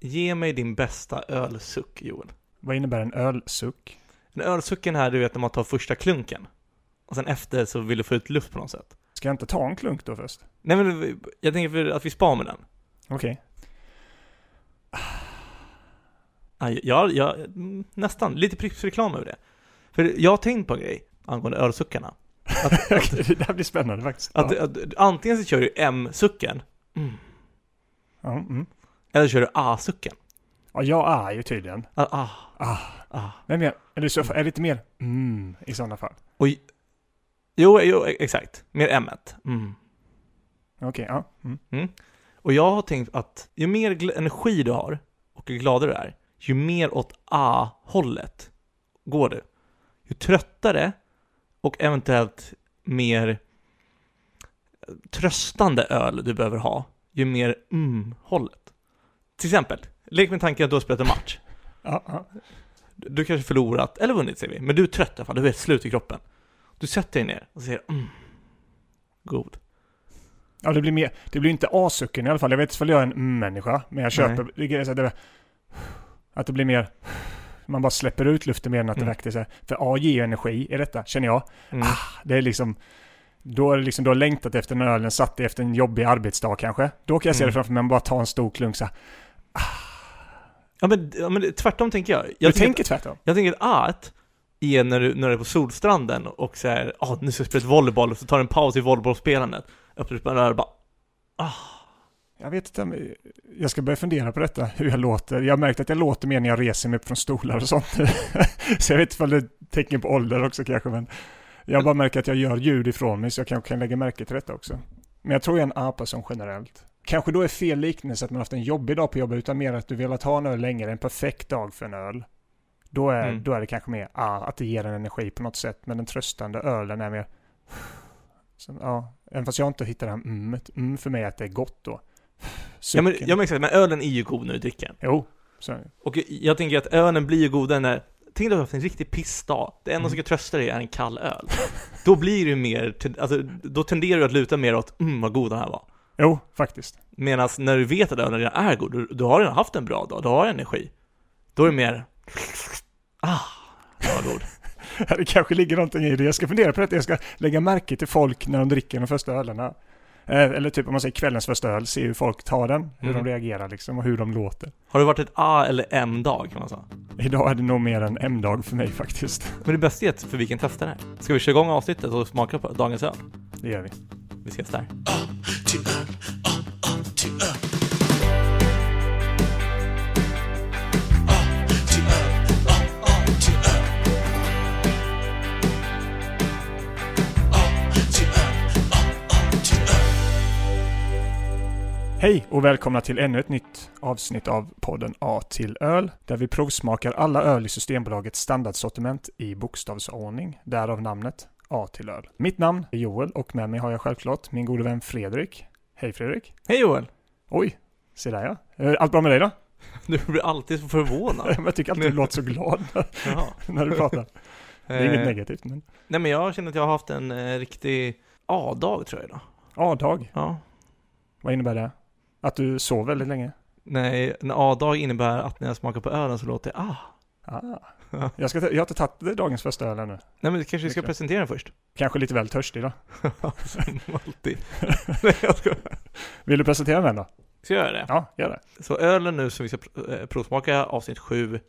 Ge mig din bästa ölsuck, Joel. Vad innebär en ölsuck? En ölsucken här, du vet när man tar första klunken. Och sen efter så vill du få ut luft på något sätt. Ska jag inte ta en klunk då först? Nej men jag tänker att vi spar med den. Okej. Ja, jag, jag, mm, nästan, lite Pripps-reklam över det. För jag har tänkt på en grej angående ölsuckarna. Att, att, det där blir spännande faktiskt. att, ja. att, antingen så kör du M-sucken, mm, Ja, mm. Eller kör du A-sucken. ja, jag är ju tydligen. Ah, ah, Ah. ah. Men mer, eller så är lite mer mm i sådana fall. Och, jo, jo, exakt. Mer M1. Mm. Okej, ja. Mm. Och jag har tänkt att ju mer energi du har och ju gladare du är, ju mer åt A-hållet går du. Ju tröttare och eventuellt mer tröstande öl du behöver ha, ju mer mm-hållet. Till exempel, lek med tanken att du har spelat en match. Ja, ja. Du kanske förlorat, eller vunnit säger vi, men du är trött i alla fall, du är slut i kroppen. Du sätter dig ner och säger mm, god. ja, det blir mer, det blir inte A-sucken i alla fall. Jag vet inte om jag är en mm-människa, men jag köper, det det, att det blir mer, man bara släpper ut luften mer än att det Mm. verkligen så här, För A ger ju energi i detta, känner jag. Mm. Det är liksom, då är det liksom, du har längtat efter en öl, satt dig efter en jobbig arbetsdag kanske. Då kan jag se Mm. det framför mig, man bara ta en stor klunk så här. Ja men, ja men tvärtom tänker jag. Jag du tänker tvärtom? Jag tänker att A är när du, när du är på solstranden och säger ah nu ska jag spela ett volleyboll och så tar du en paus i volleybollspelandet. Öppnar upp en öl och bara ah. Jag vet inte, jag ska börja fundera på detta, hur jag låter. Jag har märkt att jag låter mer när jag reser mig upp från stolar och sånt. så jag vet inte om det är tecken på ålder också kanske, men jag bara märker att jag gör ljud ifrån mig, så jag kanske kan lägga märke till detta också. Men jag tror jag är en A-person generellt. Kanske då är fel liknelse att man haft en jobbig dag på jobbet, utan mer att du velat ha en öl är en perfekt dag för en öl. Då är, Mm. då är det kanske mer A, att det ger en energi på något sätt, men den tröstande ölen är mer... Så, ja, även fast jag inte hittar det här mm, mm för mig att det är gott då. Ja men, ja men exakt, men ölen är ju god när du dricker den. Jo, så. Och jag tänker att ölen blir ju godare när Tänk dig att du har haft en riktig pissdag. Det enda Mm. som ska trösta dig är en kall öl. Då blir ju mer, alltså, då tenderar du att luta mer åt mm vad god den här var. Jo, faktiskt. Medan när du vet att ölen redan är god, du, du har redan haft en bra dag, du har energi. Då är det mer Ah, den var god. Det kanske ligger någonting i det. Jag ska fundera på det. Jag ska lägga märke till folk när de dricker de första ölerna. Eh, Eller typ om man säger kvällens första öl, se hur folk tar den, hur Mm. de reagerar liksom och hur de låter. Har det varit ett A eller M-dag kan man säga? Idag är det nog mer en M-dag för mig faktiskt. Men det bästa är att för vi kan testa det här. Ska vi köra igång avsnittet och smaka på dagens öl? Det gör vi. Vi ses där. Hej och välkomna till ännu ett nytt avsnitt av podden A till öl, där vi provsmakar alla öl i Systembolagets standardsortiment i bokstavsordning, därav namnet A till öl. Mitt namn är Joel och med mig har jag självklart min gode vän Fredrik. Hej Fredrik! Hej Joel! Oj, se där ja. Eh, Allt bra med dig då? Du blir alltid så förvånad. Jag tycker alltid du låter så glad när du pratar. Det är inget Eh, negativt, men Nej men jag känner att jag har haft en eh, riktig A-dag tror jag idag. A-dag, Ja. vad innebär det? Att du sov väldigt länge? Nej, en A-dag innebär att när jag smakar på ölen så låter det ah. Ah. Jag, ska jag har inte tagit dagens första öl ännu. Nej men kanske vi ska presentera den först. Kanske lite väl törstig då. Som alltid. Nej jag ska... Vill du presentera den då? Ska jag göra det? Ja, gör det. Så ölen nu som vi ska eh, provsmaka, avsnitt 7,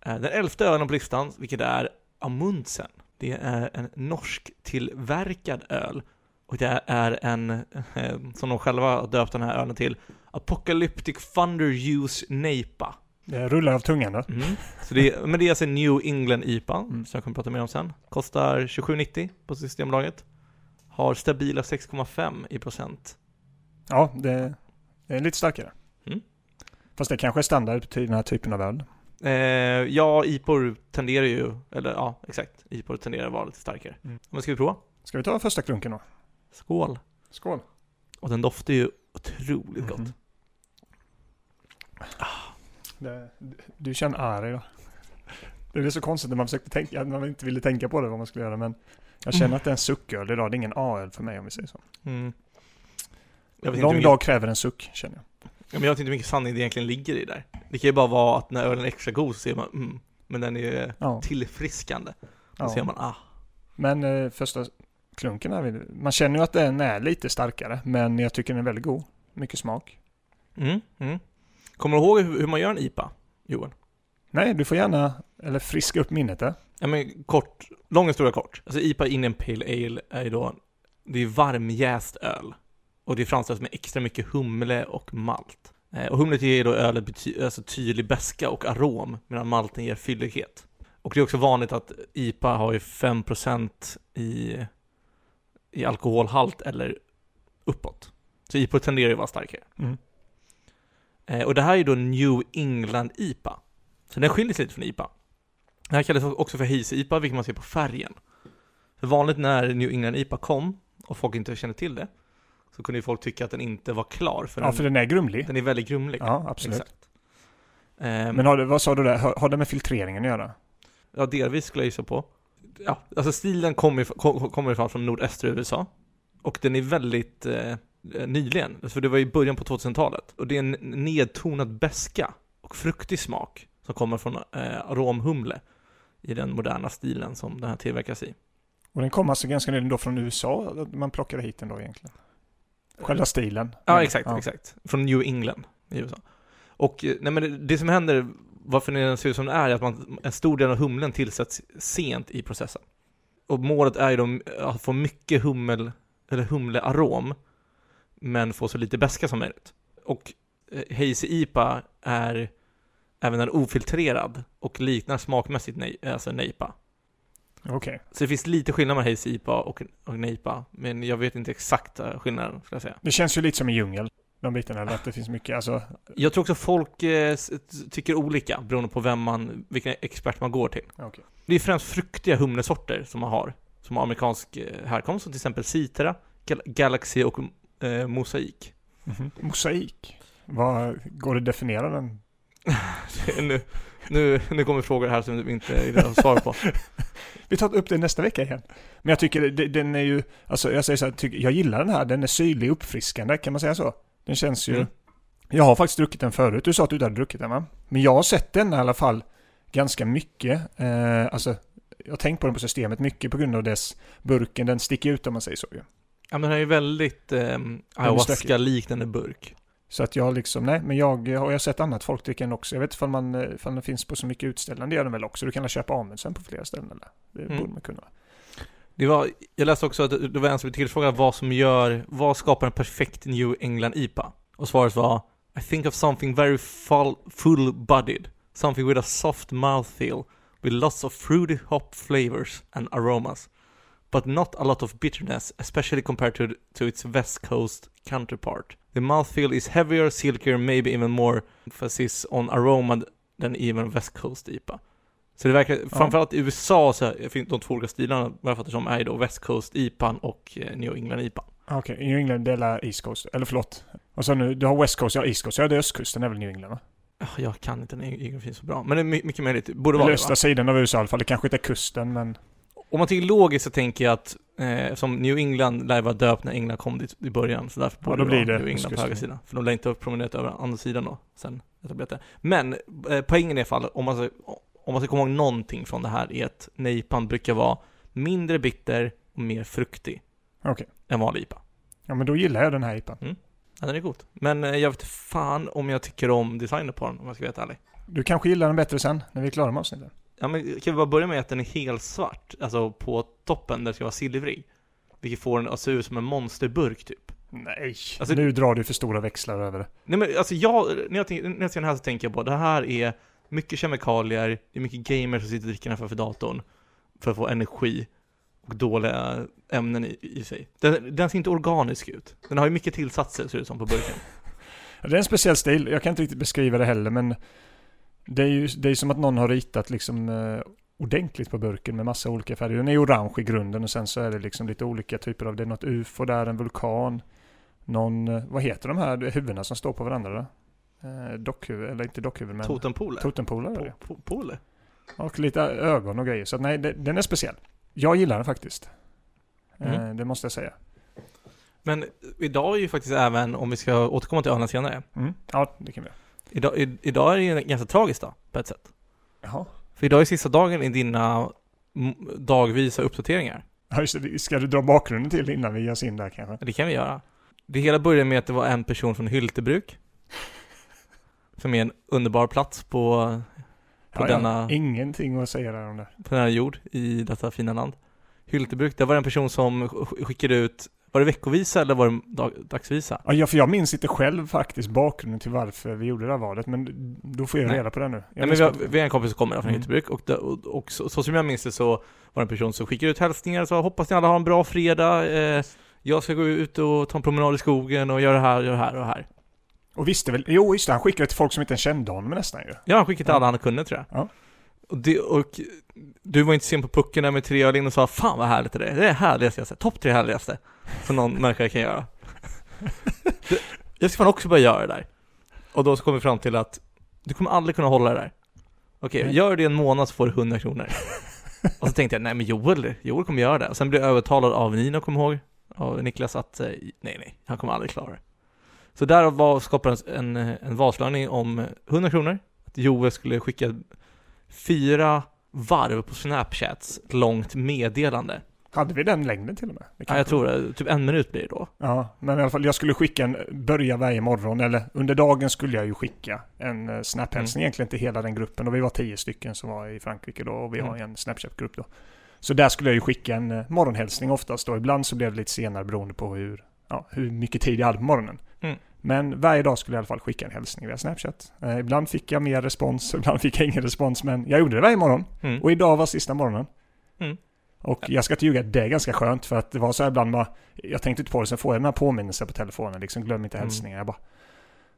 är den elfte ölen på listan, vilket är Amundsen. Det är en norsk tillverkad öl. Och det är en, eh, som de själva döpt den här ölen till, Apocalyptic Thunder Use Neipa. Det rullar av tungan då. Mm. Så det är, men det är alltså New England IPA, Mm. som jag kommer prata mer om sen. Kostar 27,90 på Systembolaget. Har stabila 6,5 i procent. Ja, det, det är lite starkare. Mm. Fast det kanske är standard till den här typen av öl. Eh, ja, IPOR tenderar ju, eller ja, exakt. IPOR tenderar att vara lite starkare. Mm. Men ska vi prova? Ska vi ta första klunken då? Skål! Skål. Och den doftar ju otroligt gott. Mhm. Det, du känner arg då? Det är så konstigt när man försökte tänka, att man inte ville tänka på det vad man skulle göra men jag känner Mm. att det är en sucköl idag, det är ingen A-öl för mig om vi säger så. Mm. Lång mycket, dag kräver en suck, känner jag. ja, men jag vet inte hur mycket sanning det egentligen ligger i där. Det kan ju bara vara att när ölen är extra god så ser man mm, men den är Ja. tillfriskande. Då ja. ser man ah, Men eh, första klunken här, man känner ju att den är lite starkare, men jag tycker den är väldigt god. Mycket smak. mm, mm. Kommer du ihåg hur man gör en IPA, Johan? Nej, du får gärna, eller friska upp minnet där. Ja men kort, lång historia kort. Alltså IPA Indian Pale Ale är ju då, det är varmjäst öl. Och det framställs med extra mycket humle och malt. Eh, och humlet ger då ölet bety- alltså tydlig beska och arom, medan malten ger fyllighet. Och det är också vanligt att IPA har ju 5% i, i alkoholhalt eller uppåt. Så IPA tenderar ju att vara starkare. Mm. Eh, och det här är då New England IPA. Så den skiljer sig lite från IPA. Det här kallas också för Hazy IPA, vilket man ser på färgen. För vanligt när New England IPA kom, och folk inte kände till det, så kunde ju folk tycka att den inte var klar, för, Ja, den, för den är grumlig. den är väldigt grumlig. Ja, absolut. Exakt. Ehm, Men har vad sa du där, har, har det med filtreringen att göra? Ja, delvis skulle jag gissa på. Ja, alltså stilen kommer kom- kommer ifrån från nordöstra USA. Och den är väldigt eh, nyligen, för det var i början på 2000-talet. Och det är en nedtonad beska och fruktig smak som kommer från eh, aromhumle i den moderna stilen som den här tillverkas i. Och den kom alltså ganska nyligen då från USA, man plockade hit den då egentligen. Själva stilen. Ja, exakt, exakt. Från New England i USA. Och eh, nej, men det, det som händer, varför den ser ut som den är, är att man, en stor del av humlen tillsätts sent i processen. Och målet är ju då att få mycket hummel, eller humlearom, men få så lite beska som möjligt. Och eh, Hazy IPA är även en ofiltrerad och liknar smakmässigt nej, alltså en IPA. Okej. Så det finns lite skillnad med Hazy IPA och, och en IPA, men jag vet inte exakt skillnaden, ska jag säga. Det känns ju lite som en djungel, de bitarna, att det finns mycket, alltså, Jag tror också folk eh, tycker olika beroende på vem man, vilken expert man går till. okej. Det är främst fruktiga humlesorter som man har, som har amerikansk eh, härkomst, som till exempel Citra, Gal- Galaxy och eh, Mosaik. Mhm. Mosaik. Vad går det att definiera den? nu, nu, nu kommer frågor här som vi inte redan har svar på. Vi tar upp det nästa vecka igen. Men jag tycker det, den är ju, alltså jag säger så här, tycker, jag gillar den här, den är syrlig, uppfriskande, kan man säga så? Den känns ju, Mm. jag har faktiskt druckit den förut, du sa att du inte hade druckit den va? Men jag har sett den i alla fall ganska mycket, eh, alltså jag har tänkt på den på systemet mycket på grund av dess burken, den sticker ut om man säger så ju. Ja men den är ju väldigt eh, ayahuasca-liknande burk. Så att jag liksom, nej, men jag har jag sett annat folk dricka den också. Jag vet inte ifall, man, eh, ifall den finns på så mycket utställanden, det gör den väl också. Du kan väl köpa av den sen på flera ställen eller? Det Mm. borde man kunna. Det var, jag läste också att det var en som blev tillfrågad vad som gör, vad skapar en perfekt New England IPA? Och svaret var I think of something very full, full-bodied, something with a soft mouthfeel, with lots of fruity hop flavors and aromas, but not a lot of bitterness, especially compared to, to its West Coast counterpart. The mouthfeel is heavier, silkier, maybe even more emphasis on aroma than even West Coast IPA. Så det verkar, framförallt i USA så finns de två olika stilarna, vad jag fattar som, är då West Coast IPAn och eh, New England IPAn. Okej, New England delar East Coast, eller förlåt. Och så nu, du har West Coast, ja East Coast, ja det är östkusten, är väl New England va? Ah, Jag kan inte den geografin så bra, men det är my- mycket möjligt. Borde vara det, va? sidan av USA i alla fall, det kanske inte är kusten men... Om man tänker logiskt så tänker jag att eh, som New England lär vara döpt när England kom dit i början, så därför Ja, borde då det blir det New England på höger sida. För de lär inte ha promenerat över andra sidan då, sen etablerat det. Men eh, poängen i alla fall, om man, ska, om man ska komma ihåg någonting från det här, är att nejpan brukar vara mindre bitter och mer fruktig Okej. än vanlig IPA. Ja men då gillar jag den här IPan. Ja, den är god. Men eh, jag vet fan om jag tycker om designen på den, om jag ska vara helt ärlig. Du kanske gillar den bättre sen, när vi är klara med avsnittet. Ja, men kan vi bara börja med att den är helt svart, alltså på toppen där det ska vara silvrig. Vilket får den att se ut som en monsterburk typ. Nej, Alltså- nu drar du för stora växlar över det. Nej men alltså jag, när jag, när jag ser den här så tänker jag på, det här är mycket kemikalier, det är mycket gamers som sitter och dricker den här för datorn. För att få energi och dåliga ämnen i, i sig. Den, den ser inte organisk ut. Den har ju mycket tillsatser ser det ut som på burken. Det är en speciell stil, jag kan inte riktigt beskriva det heller men det är ju det är som att någon har ritat liksom eh, ordentligt på burken med massa olika färger. Den är orange i grunden och sen så är det liksom lite olika typer av, det är något ufo där, en vulkan, någon, eh, vad heter de här huvudena som står på varandra då? Eh, dockhuvud, eller inte dockhuvud men Totempoler. totempoler Po- det. po- Poler. Och lite ögon och grejer. Så att nej, det, den är speciell. Jag gillar den faktiskt. Eh, Mm. det måste jag säga. Men idag är ju faktiskt även, om vi ska återkomma till ölen senare, Mm. Ja, det kan vi göra. Idag, i, idag är det ju ganska tragiskt då, på ett sätt. Jaha. För idag är sista dagen i dina dagvisa uppdateringar. Ja, just det. Ska du dra bakgrunden till innan vi ger in där kanske? Det kan vi göra. Det hela började med att det var en person från Hyltebruk. Som är en underbar plats på, på, Ja, denna, Ingenting att säga där om det. på denna jord i detta fina land. Hyltebruk, där var det en person som sk- skickade ut, var det veckovisa eller var det dag, dagsvisa? Ja, för jag minns inte själv faktiskt bakgrunden till varför vi gjorde det här valet, men då får jag Nej. reda på det nu. Jag Nej, men vi, har, vi har en kompis som kommer från Mm. Hyltebruk och, och, och så, så som jag minns det så var det en person som skickade ut hälsningar och sa hoppas ni alla har en bra fredag, eh, jag ska gå ut och ta en promenad i skogen och göra det här, göra det här och det här. Och visste väl, jo just det, han skickade till folk som inte ens kände honom nästan ju. Ja, han skickade till Ja. alla han kunde tror jag. Ja. Och, det, och du var inte sen på pucken där med tre öl in och sa Fan vad härligt det är, det är det härligaste jag sett, topp tre härligaste som någon människa kan göra. Jag ska fan också börja göra det där. Och då så kom vi fram till att du kommer aldrig kunna hålla det där. Okej, Nej. gör det i en månad så får du 100 kronor. och så tänkte jag, nej men Joel, Joel kommer göra det. Och sen blev jag övertalad av Nina, kom ihåg, av Niklas att eh, nej, nej, han kommer aldrig klara det. Så där var skapades en, en vadslagning om 100 kronor. Att Joel skulle skicka fyra varv på Snapchats, långt meddelande. Hade vi den längden till och med? Ja, jag tror det, typ en minut blir det då. Ja, men i alla fall jag skulle skicka en, börja varje morgon, eller under dagen skulle jag ju skicka en eh, snap-hälsning egentligen till hela den gruppen. Och vi var tio stycken som var i Frankrike då och vi har Mm. en Snapchat-grupp då. Så där skulle jag ju skicka en eh, morgonhälsning oftast då. Ibland så blev det lite senare beroende på hur, ja, hur mycket tid jag hade på morgonen. Mm. Men varje dag skulle jag i alla fall skicka en hälsning via Snapchat. Eh, ibland fick jag mer respons, ibland fick jag ingen respons, men jag gjorde det varje morgon. Mm. Och idag var sista morgonen. Mm. Och jag ska inte ljuga, det är ganska skönt för att det var så här ibland bara, jag tänkte inte på det, sen får jag den här påminnelsen på telefonen, liksom glöm inte Mm. hälsningen. Jag bara,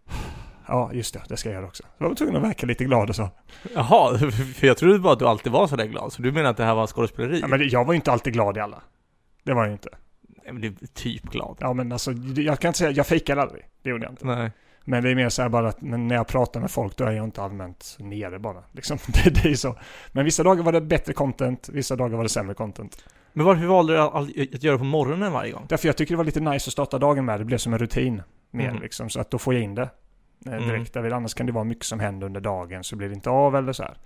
ja just det, det ska jag göra också. Så jag var tvungen att verka lite glad och så. Jaha, för jag trodde bara att du alltid var sådär glad, så du menar att det här var skådespeleri? Ja, men jag var ju inte alltid glad i alla. Det var jag ju inte. Du är typ glad. Ja men alltså, jag kan inte säga, jag fejkade aldrig. Det gjorde jag inte. Nej. Men det är mer så här bara att när jag pratar med folk då är jag inte allmänt nere bara. Liksom. Det, det är så. Men vissa dagar var det bättre content, vissa dagar var det sämre content. Men varför valde du att göra det på morgonen varje gång? Därför jag tycker det var lite nice att starta dagen med. Det blev som en rutin. Mer Mm. liksom, så att då får jag in det eh, Mm. direkt. Därvid, annars kan det vara mycket som händer under dagen så blir det inte av eller så här.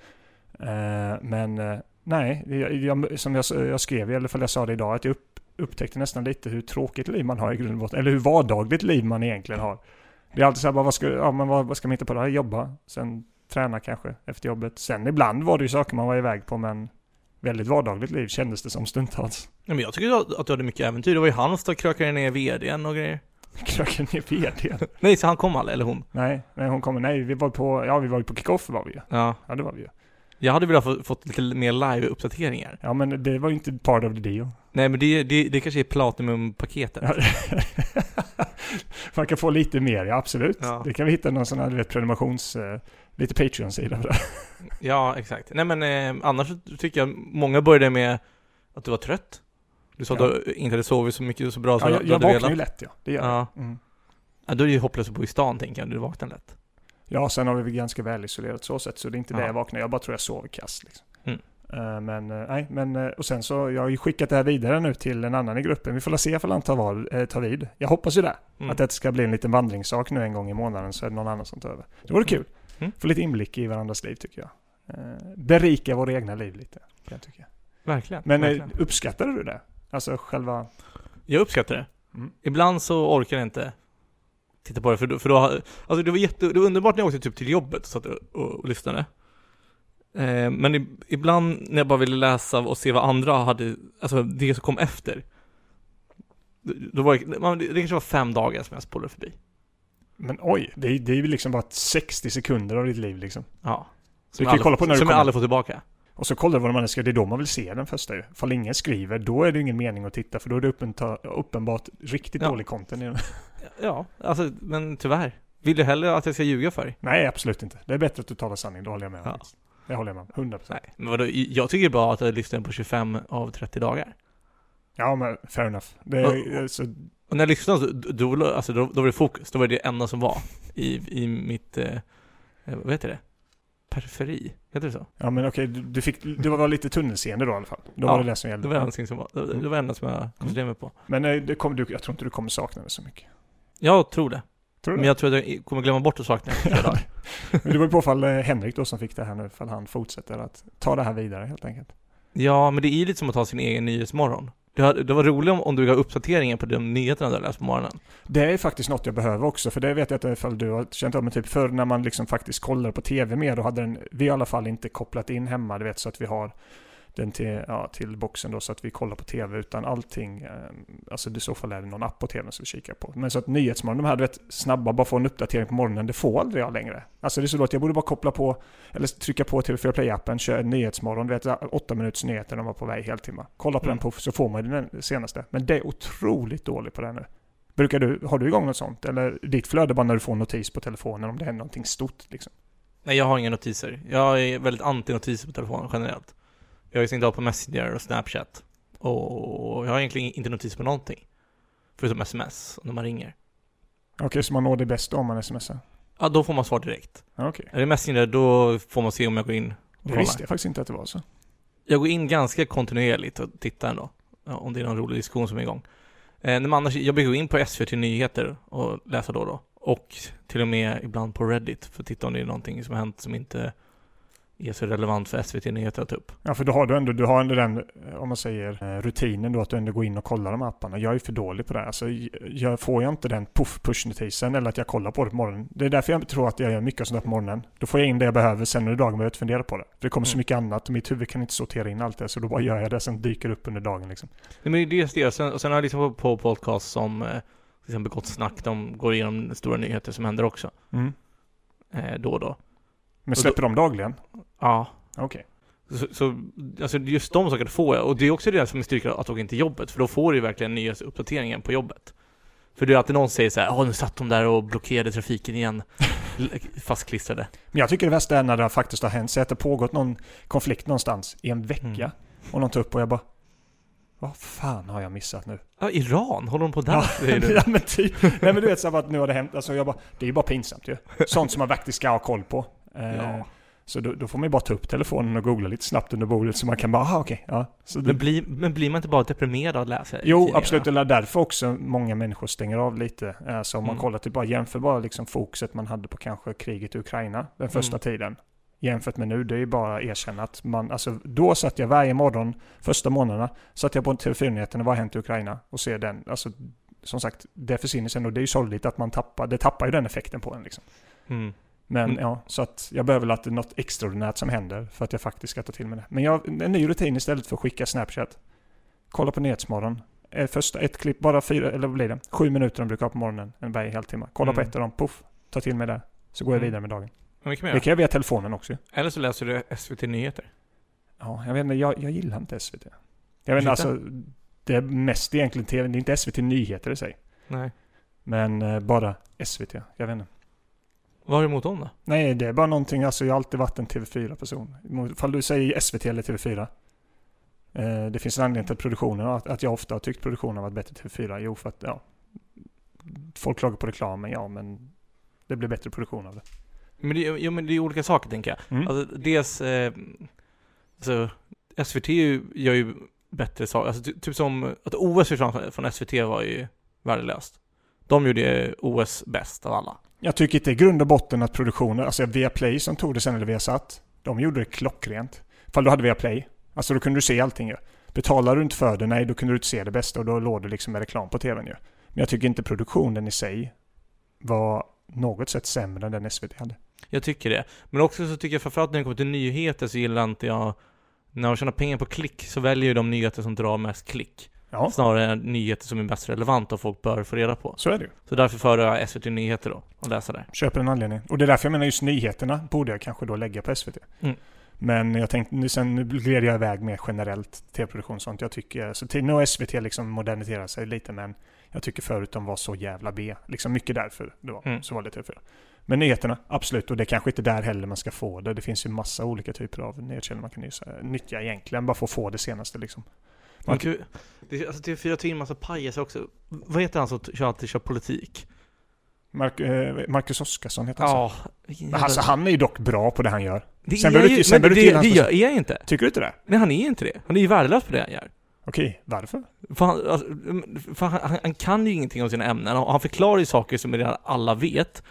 Eh, men eh, nej, jag, jag, som jag, jag skrev, i alla fall jag sa det idag, att jag upp, upptäckte nästan lite hur tråkigt liv man har i grund och botten. Eller hur vardagligt liv man egentligen har. Det är alltid så här, bara, vad ska, ja, men vad, vad ska man hitta på då? Jobba, sen träna kanske efter jobbet. Sen ibland var det ju saker man var iväg på men väldigt vardagligt liv kändes det som stundtals. Nej, men jag tycker att du hade mycket äventyr. Det var i Halmstad, krökade ner VDn och grejer. Kröken ner vd. Nej, så han kom aldrig, eller hon. Nej, nej hon kommer, nej vi var på, ja vi var ju på kickoff var vi ju. Ja. Ja det var vi ju. Jag hade velat få, fått lite mer live-uppdateringar. Ja men det var ju inte part of the deal. Nej, men det, det, det kanske är Platinum-paketet. Man kan få lite mer, ja absolut. Ja. Det kan vi hitta någon sån här, du vet, prenumerations, eh, lite Patreon-sida för det. Ja, exakt. Nej men eh, annars tycker jag många började med att du var trött. Du sa Ja. att du inte hade sovit så mycket så bra som Ja, jag du jag hade vaknar ju velat. lätt ja, det gör Ja. jag. Mm. ja. Då är det ju hopplöst att bo i stan tänker jag, du vaknar lätt. Ja, sen har vi väl ganska väl isolerat så sätt, så det är inte det Ja. jag vaknar. Jag bara tror jag sover kass liksom. Mm. Eh, Men eh, nej, men eh, och sen så, jag har ju skickat det här vidare nu till en annan i gruppen. Vi får se ifall han tar, val, eh, tar vid. Jag hoppas ju det. Mm. Att det ska bli en liten vandringssak nu en gång i månaden så är det någon annan som tar över. Det vore kul. Mm. Få lite inblick i varandras liv tycker jag. Eh, Berika våra egna liv lite, kan jag tycka. Verkligen. Men verkligen. uppskattade du det? Alltså själva... Jag uppskattar det. Mm. Ibland så orkar jag inte titta på det, för då, för då alltså det var jätte, det var underbart när jag åkte typ till jobbet och satt och, och, lyssnade. Eh, men i, ibland när jag bara ville läsa och se vad andra hade, alltså det som kom efter. Då- var det, det kanske var fem dagar som jag spolade förbi. Men oj, det är, det är ju liksom bara 60 sekunder av ditt liv liksom. Ja. Du jag kan ju kolla på när du Som jag kommer. aldrig får tillbaka. Och så kollar du vad man ska, det är då man vill se den första ju. Fall ingen skriver, då är det ingen mening att titta för då är det uppenbart riktigt Ja. dålig content i den. Ja, alltså, men tyvärr. Vill du hellre att jag ska ljuga för dig? Nej, absolut inte. Det är bättre att du talar sanning, det håller jag med om. Ja. Det håller jag med om, 100%. Nej. Men vadå, jag tycker bra att jag lyssnar på 25 av 30 dagar. Ja, men fair enough. Det Och- så, Och när jag lyssnade så, då, alltså, då, då var det fokus. Då var det det enda som var i, i mitt, eh, eh, vad heter det? Periferi? Heter det så? ja men okej, du, du fick, du var lite tunnelseende då i alla fall. Då Ja, var det det som gällde. Det var det enda som var, det, det var enda som jag koncentrerade mig på. Men eh, det kom, du, jag tror inte du kommer sakna det så mycket. Jag tror det. Tror Men det? jag tror att jag kommer glömma bort att sakna dagar. Men det var ju på fall eh, Henrik då som fick det här nu, för han fortsätter att ta det här vidare helt enkelt. Ja, men det är ju lite som att ha sin egen nyhetsmorgon. Det, det var roligt om, om du gav uppdateringen på de nyheterna du har läst på morgonen. Det är faktiskt något jag behöver också, för det vet jag att ifall du har känt av med typ förr när man liksom faktiskt kollar på tv mer, då hade den, vi i alla fall inte kopplat in hemma, du vet, så att vi har den till, ja, till boxen då så att vi kollar på tv, utan allting, eh, alltså i så fall är det någon app på tvn som vi kikar på. Men så att Nyhetsmorgon, de här du vet, snabba, bara få en uppdatering på morgonen, det får aldrig jag längre. Alltså det är så då att jag borde bara koppla på, eller trycka på TV4 Play-appen, köra Nyhetsmorgon, du vet, åtta minuters nyheter, de var på väg heltimme. Kolla på Mm. den puff så får man den senaste. Men det är otroligt dåligt på det nu. Brukar du, har du igång något sånt? Eller ditt flöde bara när du får notis på telefonen om det händer någonting stort liksom? Nej, jag har inga notiser. Jag är väldigt anti-notiser på telefonen generellt. Jag har ju stängt av på Messenger och Snapchat. Och jag har egentligen inte notiser på någonting. Förutom sms, när man ringer. Okej, så man når det bästa om man smsar? Ja, då får man svar direkt. Ja, Okej. Är det Messenger, då får man se om jag går in och Det visste jag faktiskt inte att det var så. Jag går in ganska kontinuerligt och tittar ändå. Om det är någon rolig diskussion som är igång. Eh, men annars, jag brukar gå in på SVT Nyheter och läsa då och då. Och till och med ibland på Reddit för att titta om det är någonting som har hänt som inte är så relevant för SVT Nyheter att ta upp. Ja, för då har du ändå, du har ändå den, om man säger, eh, rutinen då att du ändå går in och kollar de apparna. Jag är för dålig på det. Alltså, jag får jag inte den puff push-notisen eller att jag kollar på det på morgonen. Det är därför jag tror att jag gör mycket sånt på morgonen. Då får jag in det jag behöver, sen under dagen behöver jag inte fundera på det. För det kommer så Mm. mycket annat mitt huvud kan inte sortera in allt det. Så då bara gör jag det, sen dyker det upp under dagen liksom. Nej, men det är just det. Och Sen, och sen har jag lyssnat på, podcast som eh, till exempel Gott Snack. De går igenom stora nyheter som händer också. Mm. Eh, då och då. Men Och släpper de dagligen? Ja. Okej. Så, så alltså just de sakerna får jag. Och det är också det som är styrkan att åka in till jobbet. För då får du ju verkligen nyhetsuppdateringen på jobbet. För det är alltid någon säger så här, ja nu satt de där och blockerade trafiken igen. Fastklistrade. Men jag tycker det värsta är när det faktiskt har hänt. Så att det pågått någon konflikt någonstans i en vecka. Mm. Och någon tar upp och jag bara Vad fan har jag missat nu? Ja, Iran, håller de på där? Ja, ja men typ. Nej men du vet så här, att nu har det hänt. Alltså jag bara, det är ju bara pinsamt ju. Sånt som man faktiskt ska ha koll på. Eh, Ja. Så då, då får man ju bara ta upp telefonen och googla lite snabbt under bordet så man kan bara, aha okej, ja. Så det, Men, blir, men blir man inte bara deprimerad av att läsa jo absolut, det är därför också många människor stänger av lite. Eh, Så om man Mm. kollar typ bara, jämför bara liksom fokuset man hade på kanske kriget i Ukraina den första Mm. tiden. Jämfört med nu, det är ju bara att erkänna att man, alltså då satt jag varje morgon, första månaderna, satt jag på TV4-nyheterna, vad har hänt i Ukraina? Och ser den, alltså som sagt, det försvinner sen och det är ju sorgligt att man tappar, det tappar ju den effekten på en liksom. Mm. Men Mm. ja, så att jag behöver väl att det är något extraordinärt som händer för att jag faktiskt ska ta till mig det. Men jag, en ny rutin istället för att skicka Snapchat. Kolla på Nyhetsmorgon. Eh, Första, ett klipp, bara fyra, eller vad blir det? Sju minuter de brukar ha på morgonen, en varje halvtimme. Kolla på Mm. ett av dem, puff, ta till mig det. Så går jag Mm. vidare med dagen. Men kan Det göra. kan jag via telefonen också. Eller så läser du SVT Nyheter. Ja, jag vet inte, jag, jag gillar inte SVT. Jag vet inte, alltså, det är mest egentligen TV, det är inte SVT Nyheter i sig. Nej. Men eh, bara SVT, jag vet inte. Vad har du emot dem då? Nej, det är bara någonting, alltså jag har alltid varit en TV4-person. Ifall du säger SVT eller TV4. Eh, det finns en anledning till produktionen, att, att jag ofta har tyckt produktionen har varit bättre TV4. Jo, för att ja, folk klagar på reklamen, ja men det blir bättre produktion av det. Men det, jo, men det är olika saker tänker jag. Mm. Alltså, dels, eh, alltså, SVT gör ju bättre saker. Alltså, ty- typ som att OS försvann från SVT var ju värdelöst. De gjorde OS bäst av alla. Jag tycker inte i grund och botten att produktionen, alltså Viaplay som tog det sen eller Viasat, de gjorde det klockrent. Ifall du hade Viaplay, alltså då kunde du se allting ju. Betalar du inte för det, nej då kunde du inte se det bästa och då låg det liksom med reklam på tvn ju. Men jag tycker inte produktionen i sig var något sätt sämre än den SVT hade. Jag tycker det. Men också så tycker jag framförallt när det kommer till nyheter så gillar inte jag när de tjänar pengar på klick så väljer ju de nyheter som drar mest klick. Ja, Snarare än nyheter som är mest relevanta och folk bör få reda på. så är det ju. Så därför föredrar jag SVT Nyheter då, och läsa där. Köper en anledning. Och det är därför jag menar just nyheterna borde jag kanske då lägga på SVT. Mm. Men jag tänkte, nu- sen nu gled jag iväg mer generellt tv-produktion och sånt. Jag tycker, så till, nu har SVT liksom moderniserat sig lite men jag tycker förut de var så jävla B. Liksom mycket därför det var, Mm. så var det TV4. Men nyheterna, absolut. Och det är kanske inte där heller man ska få det. Det finns ju massa olika typer av nyhetskällor man kan nysa- nyttja egentligen. Bara för att få det senaste liksom. Man kan, det, alltså TV4 tar in massa pajas också. Vad heter han som kör alltid kör politik? Mark, eh, Marcus Oskarsson heter han så. Ja. jävla- Alltså han är ju dock bra på det han gör. det sen behöver du- sen men du det, det person. gör, jag inte. Tycker du inte det? Nej han är inte det. Han är ju värdelös på det han gör. Okej, varför? För han, alltså, för han, han kan ju ingenting om sina ämnen och han förklarar ju saker som redan alla vet.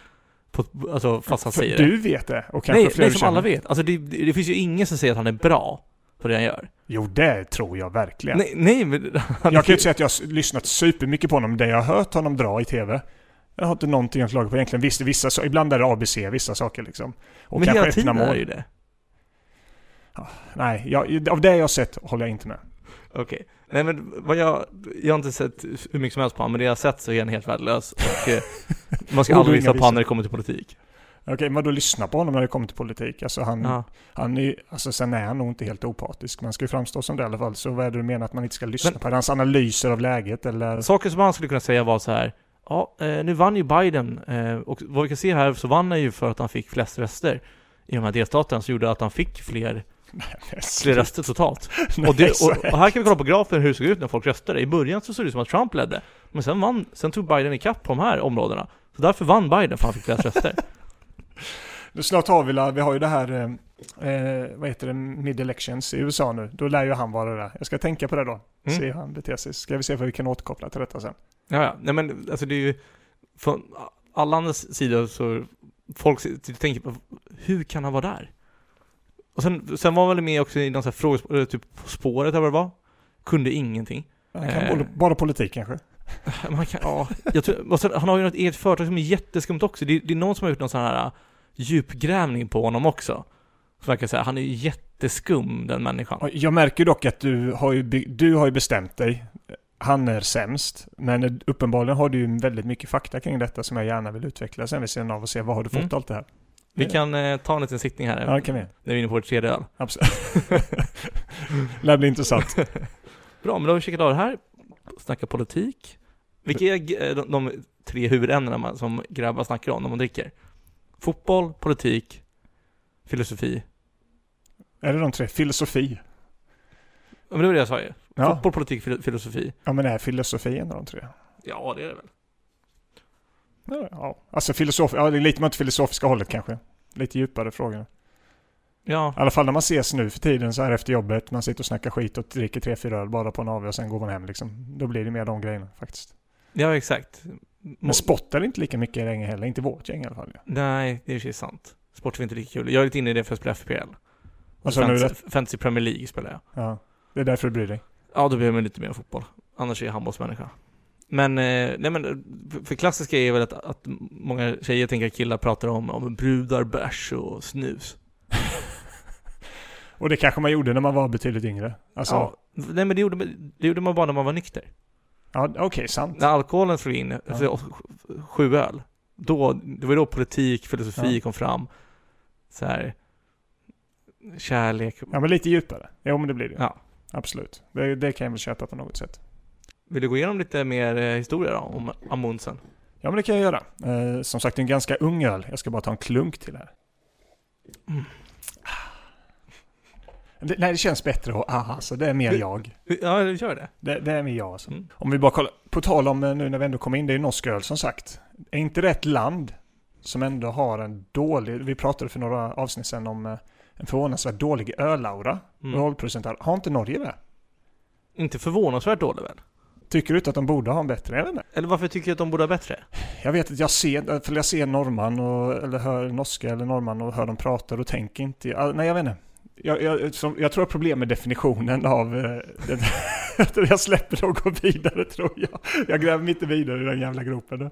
På, alltså fast han För säger det. du vet det och kanske Nej, fler nej du som alla känner. vet. Alltså det, det, det finns ju ingen som säger att han är bra på det han gör. Jo, det tror jag verkligen. Nej, nej men... Han, Jag kan ju inte säga att jag har lyssnat supermycket på honom. Det jag har hört honom dra i TV. Jag har inte någonting att klaga på egentligen. Visst, vissa, ibland är det ABC, vissa saker liksom. Och men kanske hela tiden är mål. det ju det. Nej, jag, av det jag har sett håller jag inte med. Okej. Nej men vad jag, jag har inte sett hur mycket som helst på honom, men det jag har sett så är han helt värdelös och eh, man ska aldrig lyssna på honom när det kommer till politik. Okej, men då lyssna på honom när det kommer till politik. Alltså han, Ja. han är, alltså sen är han nog inte helt opartisk. Man ska ju framstå som det i alla fall. Så vad är det du menar att man inte ska lyssna Men- på? Hans analyser av läget eller? Saker som han skulle kunna säga var så här. Ja, eh, nu vann ju Biden eh, och vad vi kan se här så vann han ju för att han fick flest röster i de här delstaterna som gjorde att han fick fler, fler röster totalt. Och, det, och, och här kan vi kolla på grafen hur det såg ut när folk röstade. I början så såg det ut som att Trump ledde. Men sen vann, sen tog Biden ikapp på de här områdena. Så därför vann Biden för han fick flest röster. Nu snart har vi, vi har ju det här, eh, eh, vad heter det, mid-elections i USA nu. Då lär ju han vara där. Jag ska tänka på det då. Mm. Se hur han beter sig. Ska vi se vad vi kan återkoppla till detta sen. Ja, ja. Nej men alltså det är ju från alla andras sidor så folk och tänker på hur kan han vara där? Och sen, sen var han väl med också i någon sån här frågespår, typ På spåret eller vad det var. Kunde ingenting. Han kan Eh. bara, politik kanske. Men han kan, ja, jag tror, sen, han har ju något eget företag som är jätteskumt också. Det, det är någon som har gjort någon sån här djupgrävning på honom också. Så kan säga, han är ju jätteskum den människan. Jag märker dock att du har ju, du har ju bestämt dig. Han är sämst. Men uppenbarligen har du ju väldigt mycket fakta kring detta som jag gärna vill utveckla sen vid sidan av och se vad har du fått Mm. allt det här. Vi kan eh, ta en liten sittning här Ja, det kan vi. när vi är inne på vårt tredje öl. Absolut. Lär bli intressant. Bra, men då har vi checkat av det här. Snacka politik. Vilka är eh, de, de tre huvudämnena som grabbar snackar om när man dricker? Fotboll, politik, filosofi. Är det de tre? Filosofi? Ja, men det var det jag sa ju. Ja, Fotboll, politik, fil- filosofi. ja men är filosofi en av de tre? Ja, det är det väl. Ja, Ja, alltså filosof, ja det är lite åt filosofiska hållet kanske. Lite djupare frågor. Ja, I alla fall när man ses nu för tiden så här efter jobbet. Man sitter och snackar skit och dricker tre, fyra öl bara på en AW och sen går man hem liksom. Då blir det mer de grejerna faktiskt. ja exakt. Men det inte lika mycket längre heller. Inte vårt gäng i alla fall. Ja. Nej, det är ju sant. Sport är inte lika kul. Jag är lite inne i det för att spela FPL. Nu? Fantasy, Fantasy Premier League spelar jag. Ja, det är därför du bryr dig. Ja, då blir jag lite mer fotboll. Annars är jag handbollsmänniska. Men, eh, nej men, för- för klassiska är väl att, att många tjejer tänker att killar pratar om, om brudar, bärs och snus. Och det kanske man gjorde när man var betydligt yngre. Alltså, ja, nej men det gjorde, man- det gjorde man bara när man var nykter. Ja, okej, sant. När alkoholen slog in, alltså, sju öl, då, det var då politik, filosofi Ja. kom fram. Så här, kärlek. Ja, men lite djupare. Jo, men det blir det. Ja. Absolut. Det, det kan jag väl köpa på något sätt. Vill du gå igenom lite mer eh, historia då, om Amundsen? Ja, men det kan jag göra. Eh, som sagt, det är en ganska ung öl. Jag ska bara ta en klunk till här. Mm. Det, nej, det känns bättre att ah, alltså, det är mer jag. Ja, gör det. Det, det är mer jag alltså. Mm. Om vi bara kollar, på tal om eh, nu när vi ändå kom in, det är norsk öl som sagt. Är inte det ett land som ändå har en dålig, vi pratade för några avsnitt sedan om eh, en förvånansvärt dålig ölaura. Mm. Ölprocental. Har inte Norge det? Inte förvånansvärt dålig väl? Tycker du inte att de borde ha en bättre? Jag vet inte. Eller varför tycker du att de borde ha bättre? Jag vet att jag ser, för jag ser norrman och, eller hör norska eller norrman och hör dem prata och tänker inte, nej jag vet inte. Jag, jag, som, jag tror att problem med definitionen av eh, det, jag släpper det och går vidare tror jag. Jag gräver mig inte vidare i den jävla gropen.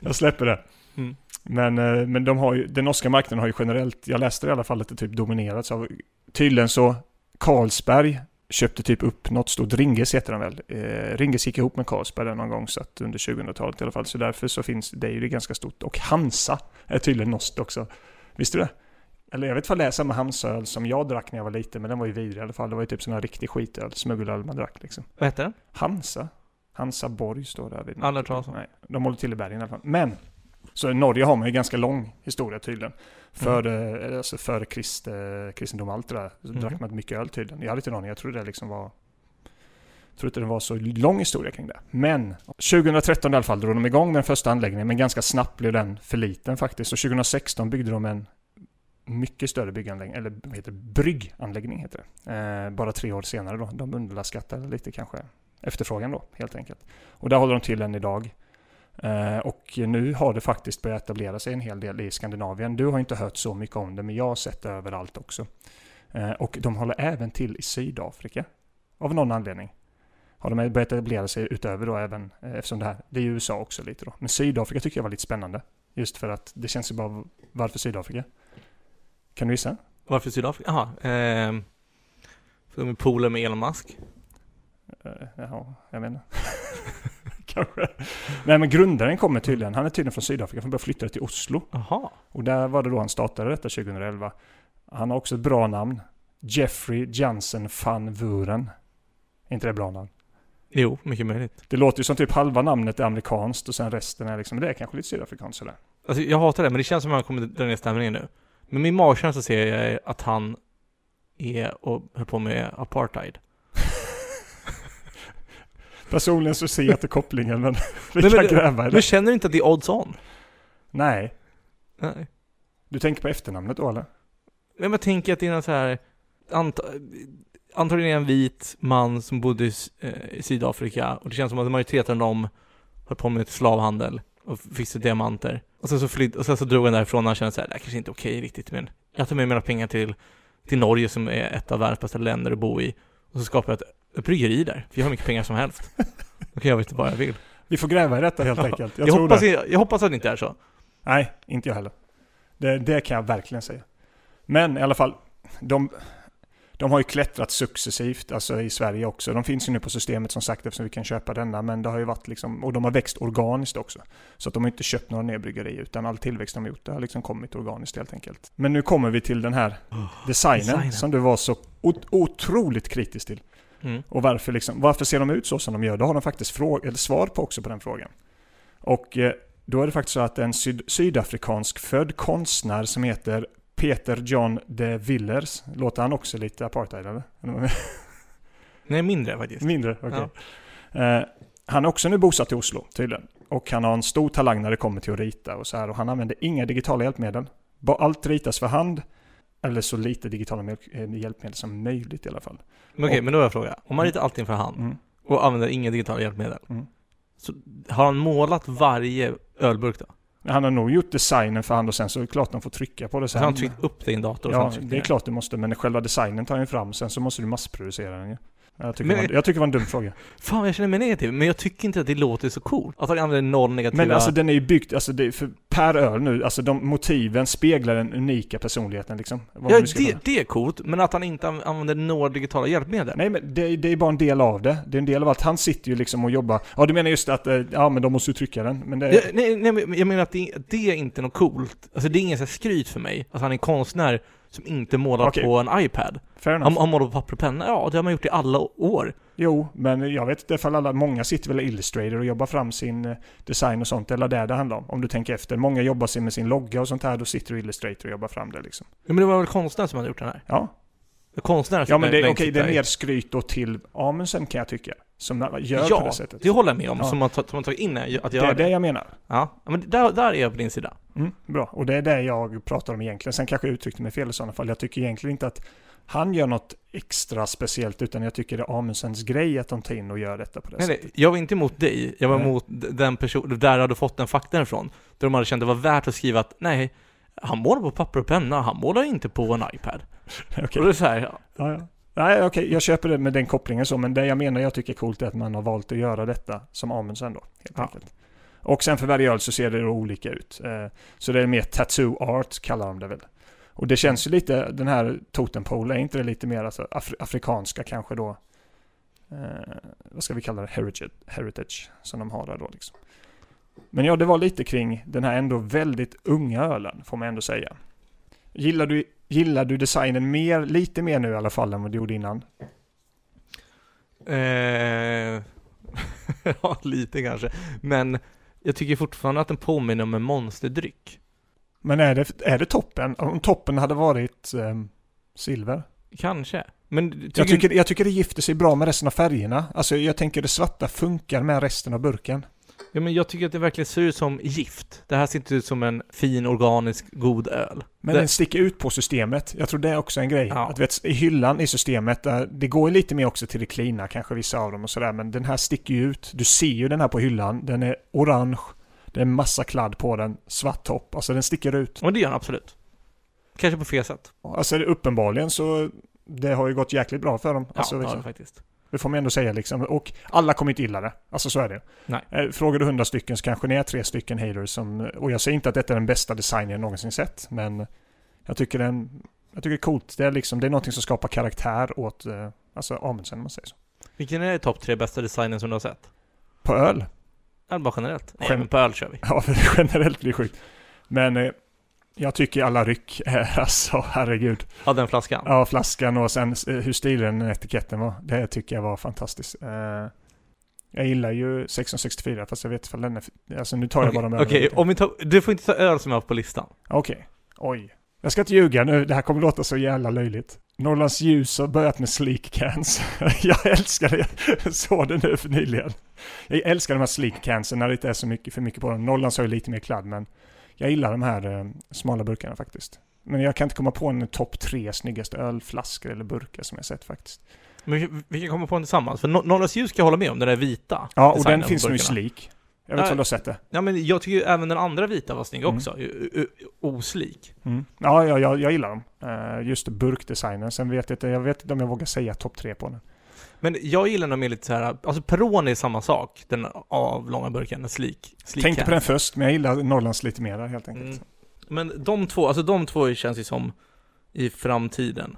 Jag släpper det. Mm. Men, eh, men de har ju, den norska marknaden har ju generellt, jag läste i alla fall att det typ dominerats av, tydligen så Carlsberg köpte typ upp något stort, Ringes heter den väl. Eh, Ringes gick ihop med Carlsberg någon gång så att under 2000-talet i alla fall. Så därför så finns det ju det ganska stort. Och Hansa är tydligen norskt också. Visste du det? Eller jag vet inte om det är samma Hansa-öl som jag drack när jag var liten, men den var ju vidrig i alla fall. Det var ju typ sån här riktig skitöl, smuggelöl man drack liksom. Vad heter den? Hansa? Hansa Borg står där. inte. Aldrig hört. Nej, de håller till i bergen i alla fall. Men! Så i Norge har man ju ganska lång historia tydligen. Före, eh, alltså före krist, eh, kristendom och allt det där. Så Mhm. drack man mycket öl tydligen. Jag hade inte någon jag trodde det liksom var... Jag tror inte det var så lång historia kring det. Men 2013 i alla fall drog de igång med den första anläggningen, men ganska snabbt blev den för liten faktiskt. Så 2016 byggde de en mycket större bygganläggning, eller vad heter det, brygganläggning heter det. Eh, bara tre år senare då. De underskattade lite kanske efterfrågan då, helt enkelt. Och där håller de till än idag. Eh, och nu har det faktiskt börjat etablera sig en hel del i Skandinavien. Du har inte hört så mycket om det, men jag har sett det överallt också. Eh, och de håller även till i Sydafrika. Av någon anledning. Har de börjat etablera sig utöver då även, eh, eftersom det här, det är USA också lite då. Men Sydafrika tycker jag var lite spännande. Just för att det känns ju bara, varför Sydafrika? Kan du gissa? Varför Sydafrika? Jaha, eh, för de är polare med Elon Musk. Uh, jaha, jag menar. Kanske. Nej men grundaren kommer tydligen, han är tydligen från Sydafrika, han började flytta till Oslo. Jaha. Och där var det då han startade detta 2011. Han har också ett bra namn. Jeffrey Jansen van Vuren. Inte det bra namn? Jo, mycket möjligt. Det låter ju som typ halva namnet är amerikanskt och sen resten är liksom, det är kanske lite sydafrikanskt sådär. Alltså jag hatar det, men det känns som att han kommer dra ner stämningen nu. Men min magkänsla ser jag att han är och höll på med apartheid. Personligen så ser jag inte kopplingen, men vi Men- kan men- gräva i det. Men känner du inte att det är odds on? Nej. Nej. Du tänker på efternamnet då eller? Men jag tänker att det är någon så här, anta, antagligen en vit man som bodde i, eh, i Sydafrika och det känns som att majoriteten av dem höll på med slavhandel och fixade diamanter. Och sen så flydde, och sen så drog han därifrån och han kände så här, det här kanske inte är okej riktigt men jag tar med mina pengar till, till Norge som är ett av världens bästa länder att bo i och så skapar jag ett, ett bryggeri där, för jag har mycket pengar som helst. Då kan jag veta vad jag vill. Vi får gräva i detta helt Ja. enkelt. Jag, Jag, hoppas, jag, jag hoppas att det inte är så. Nej, inte jag heller. Det, det kan jag verkligen säga. Men i alla fall, de, de har ju klättrat successivt, alltså i Sverige också. De finns ju nu på systemet som sagt eftersom vi kan köpa denna, men det har ju varit liksom, och de har växt organiskt också. Så att de har inte köpt några nya bryggerier, utan all tillväxt de har gjort, det har liksom kommit organiskt helt enkelt. Men nu kommer vi till den här designen, designen. som du var så ot- otroligt kritisk till. Mm. Och varför, liksom, varför ser de ut så som de gör? Då har de faktiskt fråga, eller svar på också på den frågan. Och eh, då är det faktiskt så att en syd, sydafrikansk född konstnär som heter Peter John de Villers, låter han också lite apartheid eller? Nej, mindre faktiskt. Mindre, okej. Eh, han är också nu bosatt i Oslo tydligen. Och han har en stor talang när det kommer till att rita och så här. Och han använder inga digitala hjälpmedel. Allt ritas för hand. Eller så lite digitala eh, hjälpmedel som möjligt i alla fall. Men okej, Och- men då har jag en fråga. Om man ritar allting för hand Mm. och använder inga digitala hjälpmedel. Mm. Så har han målat varje ölburk då? Han har nog gjort designen för hand och sen så är det klart de får trycka på det Så sen. har han tryckt upp en dator? Ja, det är klart du måste, men själva designen tar ju fram, sen så måste du massproducera den ju. Jag tycker, Men- var, jag tycker det var en dum fråga. Fan, jag känner mig negativ, men jag tycker inte att det låter så coolt. Att han använder noll negativa... Men alltså den är ju byggd, alltså det, är för per öl nu, alltså de motiven speglar den unika personligheten liksom. Ja, det, det är coolt, men att han inte an- använder några digitala hjälpmedel. Nej men det, det är bara en del av det. Det är en del av allt. Han sitter ju liksom och jobbar. Ja du menar just att, eh, ja men de måste ju trycka den. Men det, Ja, nej, nej, men jag menar att det, det är inte något coolt. Alltså det är ingen så här skryt för mig, att han är konstnär som inte målar Okej. på en iPad. fair enough. Han, han målar på papper och penna, ja det har man gjort i alla år. Jo, men jag vet inte ifall alla, många sitter väl i Illustrator och jobbar fram sin eh, design och sånt. Eller det det handlar om. Om du tänker efter. Många jobbar sig med sin logga och sånt här. Då sitter du i Illustrator och jobbar fram det liksom. Ja, men det var väl konstnären som hade gjort den här? Ja, Konstnären ja men det, okej, det är mer skryt då till Amundsen kan jag tycka. Som gör på Ja, det sättet. det håller jag med om, Ja. som man tagit in att Det göra är det. det jag menar. Ja, men där, där är jag på din sida. Mm, bra, och det är det jag pratar om egentligen. Sen kanske jag uttryckte mig fel i sådana fall. Jag tycker egentligen inte att han gör något extra speciellt, utan jag tycker det är Amundsens grej att de tar in och gör detta på det Nej, sättet. nej, jag var inte emot dig, jag var Nej. emot den person, där jag hade fått den faktan ifrån. Där de hade känt det var värt att skriva att nej, han målar på papper och penna, han målar inte på en iPad. Okej. Och det är så här, ja, Ja, ja. Nej, okej, jag köper det med den kopplingen så, men det jag menar jag tycker är coolt är att man har valt att göra detta som Amundsen då, helt Ja. enkelt. Och sen för varje öl så ser det då olika ut. Eh, Så det är mer tattoo art kallar de det väl. Och det känns ju lite, den här totempole, är inte det lite mer alltså afri- afrikanska kanske då? Eh, vad ska vi kalla det? Heritage, heritage som de har där då liksom. Men ja, det var lite kring den här ändå väldigt unga ölen, får man ändå säga. Gillar du, gillar du designen mer, lite mer nu i alla fall än vad du gjorde innan? eh, ja, lite kanske. Men jag tycker fortfarande att den påminner om en monsterdryck. Men är det, är det toppen? Om toppen hade varit ehm, silver? Kanske. Men tycker, Jag tycker, jag tycker det gifter sig bra med resten av färgerna. Alltså jag tänker det svarta funkar med resten av burken. Ja, men jag tycker att det verkligen ser ut som gift. Det här ser inte ut som en fin, organisk, god öl. Men Det- den sticker ut på systemet. Jag tror det är också en grej. Ja. Att vet, I hyllan i systemet, där, det går lite mer också till det cleana, kanske vissa av dem och sådär. Men den här sticker ju ut. Du ser ju den här på hyllan. Den är orange. Det är massa kladd på den. Svart topp. Alltså den sticker ut. Och det gör den absolut. Kanske på fel sätt. Alltså det- uppenbarligen så det har ju gått jäkligt bra för dem. Ja, Alltså, det har liksom, den faktiskt. Det får man ändå säga liksom. Och alla kommer inte gilla det. Alltså så är det. Nej. Eh, Frågar du hundra stycken så kanske det är tre stycken haters som... Och jag säger inte att detta är den bästa designen jag någonsin sett. Men jag tycker den... Jag tycker det är coolt. Det är liksom, det är någonting som skapar karaktär åt, eh, alltså Amundsen om man säger så. Vilken är topp tre bästa designen som du har sett? På öl? Eller bara generellt? Nej, Gen- men på öl kör vi. Ja, generellt blir det sjukt. Men eh, jag tycker alla ryck är alltså, herregud. Ja, den flaskan. Ja, flaskan och sen hur stilig den etiketten var. Det tycker jag var fantastiskt. Eh, jag gillar ju 1664 fast jag vet ifall den är... Alltså nu tar jag bara de okej, om vi tar, du får inte ta öl som jag har på listan. Okej. Oj. Jag ska inte ljuga nu, det här kommer låta så jävla löjligt. Norrlands ljus har börjat med sleek cans. jag älskar det. Jag såg det nu för nyligen. Jag älskar de här sleek cansen när det inte är så mycket för mycket på dem. Norrlands har ju lite mer kladd men jag gillar de här eh, smala burkarna faktiskt. Men jag kan inte komma på en topp tre snyggaste ölflaskor eller burkar som jag sett faktiskt. Men vi, kan komma på den tillsammans. För No- Norrlands ljus ska jag hålla med om, den där vita. Ja, och den finns nu i sleek. Jag vet inte om du har sett det? Ja, men jag tycker ju även den andra vita var snygg Mm. också. Oslik. Mm. Ja, ja, jag, jag gillar dem. Eh, just burkdesignen. Sen vet jag inte, jag vet inte om jag vågar säga topp tre på den. Men jag gillar nog mer lite så här, alltså Peroni är samma sak, den avlånga burken, en slik. slik Tänkte på den först, men jag gillar Norrlands lite mer helt enkelt. Mm. Men de två, alltså de två känns ju som i framtiden.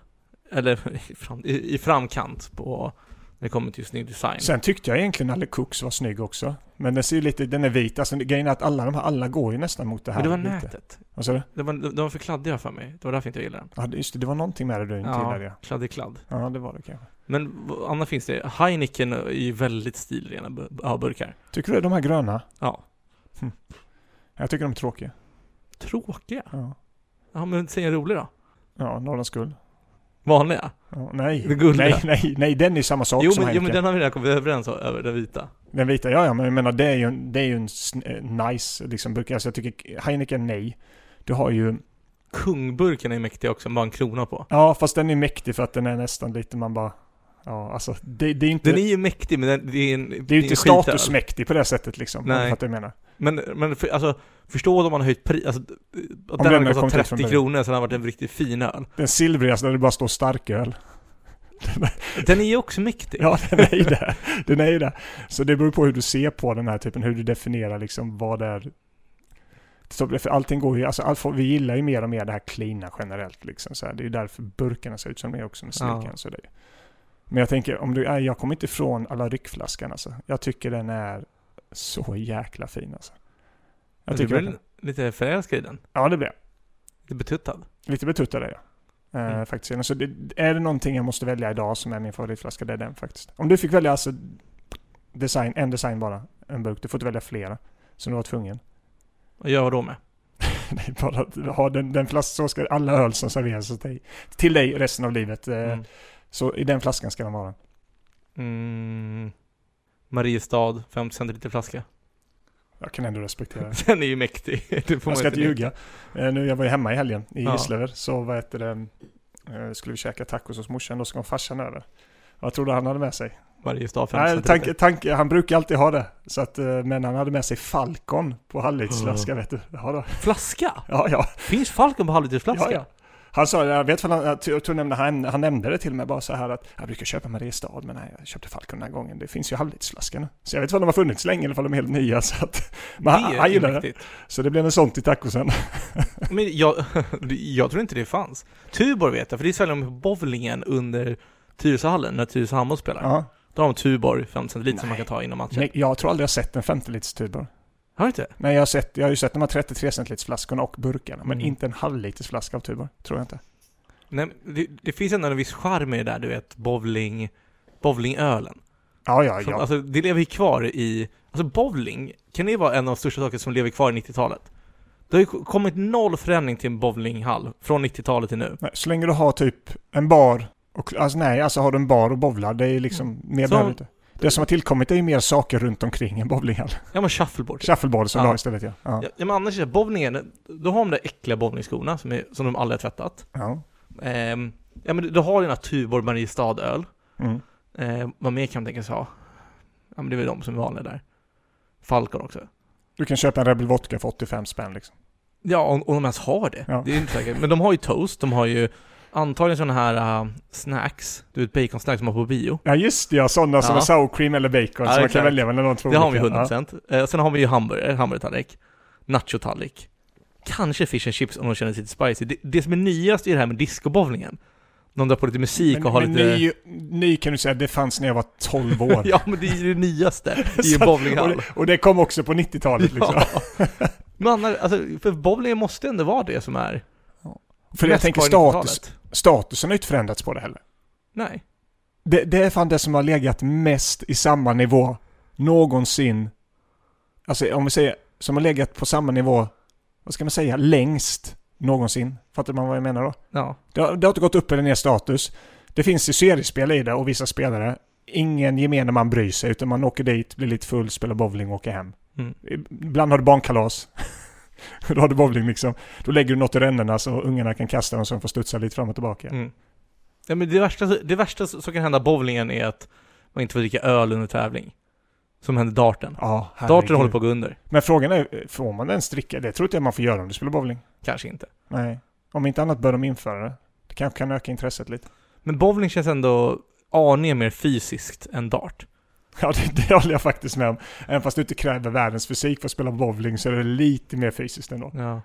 Eller i, fram, i, i framkant på, när det kommer till snygg design. Sen tyckte jag egentligen alle Cooks var snygg också. Men den ser ju lite, den är vit. Alltså grejen är att alla de här, alla går ju nästan mot det här. Men det var lite. nätet. Vad sa du? Det var, de var för kladdiga för mig. Det var därför inte jag gillade den. Ja, just det, det var någonting med det du inte gillade. Ja. kladdig kladd. ja, det var det kanske. Men annars finns det, Heineken är ju väldigt stilrena burkar. Tycker du de här gröna? Ja. Jag tycker de är tråkiga. Tråkiga? Ja, Ja men säg en rolig då. ja Norrlands guld. Vanliga? Ja, nej. Det gulliga. nej, nej, nej, den är samma sak Jo som men, jo men Heineken. den har vi redan kommit överens om, över den vita. Den vita, ja, ja, men jag menar det är ju det är ju en eh, nice liksom burk. Alltså jag tycker Heineken, nej. Du har ju, Kungburken är mäktig också, bara en krona på. ja fast den är mäktig för att den är nästan lite man bara, ja alltså det, det är inte... Den är ju mäktig men den, det är en Det är ju inte statusmäktig på det sättet liksom. Nej. För att jag menar. Men, men för, alltså, förstå om man har höjt pris, alltså, att den den hade hade kostat ut från 30 början. kronor så den har varit en riktigt fin öl. Den silvrigaste där det bara står starköl. Den är ju också mäktig. Ja, den är ju det. Den är ju det. Så det beror på hur du ser på den här typen, hur du definierar liksom vad det är. Så för allting går ju, alltså all, vi gillar ju mer och mer det här cleana generellt liksom. Så här. Det är ju därför burkarna ser ut som de är också med Ja. sliken. Så det. Men jag tänker, om du, jag kommer inte ifrån alla ryckflaskan alltså. Jag tycker den är så jäkla fin alltså. Jag Jag tycker du väl lite förälskad i den? Ja, det blir jag. Lite betuttad? Lite betuttad är jag. Eh, Mm. faktiskt. Så det, är det någonting jag måste välja idag som är min favoritflaska, det är den faktiskt. Om du fick välja alltså design, en design bara, en burk. Du får inte välja flera. Så du var tvungen. Och gör vad då med? Det är bara att ha den, den flaskan, så ska alla öl som serveras till dig, till dig resten av livet. eh, Mm. Så i den flaskan ska den vara. Mm. Mariestad, 50 centiliter flaska. Jag kan ändå respektera det. Den är ju mäktig. Det Jag ska inte ljuga. Eh, nu, jag var ju hemma i helgen i Ja. Gislaved. Så vad heter det, eh, skulle vi käka tacos hos morsan. Då ska farsan över. Vad tror du han hade med sig? Mariestad, 50 Nej, centiliter. tanke, tanke, han brukar alltid ha det. Så att, eh, men han hade med sig Falcon på halvlitersflaska vet du. Ja, då. Flaska? ja, ja. Finns Falcon på halvlitersflaska? ja, ja. Han sa, jag vet vad han, jag tror- nämnde, han, han nämnde det till mig bara så här att jag brukar köpa Mariestad men nej, jag köpte Falcon den här gången. Det finns ju halvlitersflaskan. Så jag vet inte om de har funnits länge eller om de är helt nya. Så att, men han, han gillar det. Så det blev en sån till tacosen. Men jag, jag tror inte det fanns. Tuborg vet jag, för det säljer de på bowlingen under Tyresöhallen, när Tyresö Handboll spelar. Ja. Då har de Tuborg 50 centiliter som man kan ta inom matchen. Nej, jag tror aldrig jag sett en 50 liters tuber. Har du inte? Nej, jag har, sett, jag har ju sett de här 33 centiliters flaskorna och burkarna. Men Mm. inte en halvliters flaska av tuber. Tror jag inte. Nej, det, det finns ändå en viss charm i det där, du vet, bowling, bowlingölen. Ja, ja, Som, ja. Alltså, det lever ju kvar i... Alltså bowling, kan det vara en av de största sakerna som lever kvar i 90-talet? Det har ju kommit noll förändring till en bowlinghall från 90-talet till nu. Nej, så länge du har typ en bar och, alltså nej, alltså har du en bar och bowlar, det är liksom, mer Så- behöver inte. Det som har tillkommit är ju mer saker runt omkring en bowlinghall. Ja men shuffleboard. Shuffleboard som Ja. du har istället ja. Ja. Ja, men annars är bowlingen, då har de där äckliga bowlingskorna som, är, som de aldrig har tvättat. ja. Ehm, ja men du har här Tuborg Mariestad-öl. Mm. Eh, vad mer kan man tänka sig ha? Ja men det är väl de som är vanliga där. Falcon också. Du kan köpa en Rebel Vodka för 85 spänn liksom. Ja, om, om de ens har det. Ja. Det är inte säkert. Men de har ju toast, de har ju antagligen sådana här uh, snacks, du vet baconsnacks som man har på bio. Ja just det, ja. Sådana som Ja. är sour cream eller bacon. Ja, så man kan välja mellan de två Det har vi olika. 100%. Eh, sen har vi ju hamburgare, hamburgertallrik, nachotallrik. Kanske fish and chips om de känner sig lite spicy. Det, det som är nyast är det här med discobowlingen. De drar på lite musik Men, och har men lite... ny, ny kan du säga, det fanns när jag var 12 år. Ja men det är ju det nyaste i en bowlinghall. och, det, och det kom också på 90-talet liksom. Ja. Men annars, alltså, för bowlingen måste ändå vara det som är För jag tänker status, 90-talet. statusen har inte förändrats på det heller. Nej. Det, det är fan det som har legat mest i samma nivå någonsin. Alltså om vi säger, som har legat på samma nivå, vad ska man säga, längst någonsin. Fattar man vad jag menar då? Ja. Det har, det har inte gått upp eller ner status. Det finns ju seriespel i det och vissa spelare. Ingen gemene man bryr sig utan man åker dit, blir lite full, spelar bowling och åker hem. Mm. Ibland har du barnkalas. då har du bowling liksom. Då lägger du något i rännorna så ungarna kan kasta dem så de får studsa lite fram och tillbaka. Mm. Ja men det värsta, det värsta som kan hända bowlingen är att man inte får dricka öl under tävling. Som hände darten. Ja, Darten håller på att gå under. Men frågan är, får man ens dricka? Det tror inte jag man får göra om du spelar bowling. Kanske inte. Nej. Om inte annat bör de införa det. Det kanske kan öka intresset lite. Men bowling känns ändå aningen mer fysiskt än dart. Ja, det, det håller jag faktiskt med om. Även fast du inte kräver världens fysik för att spela bowling så är det lite mer fysiskt ändå. Ja.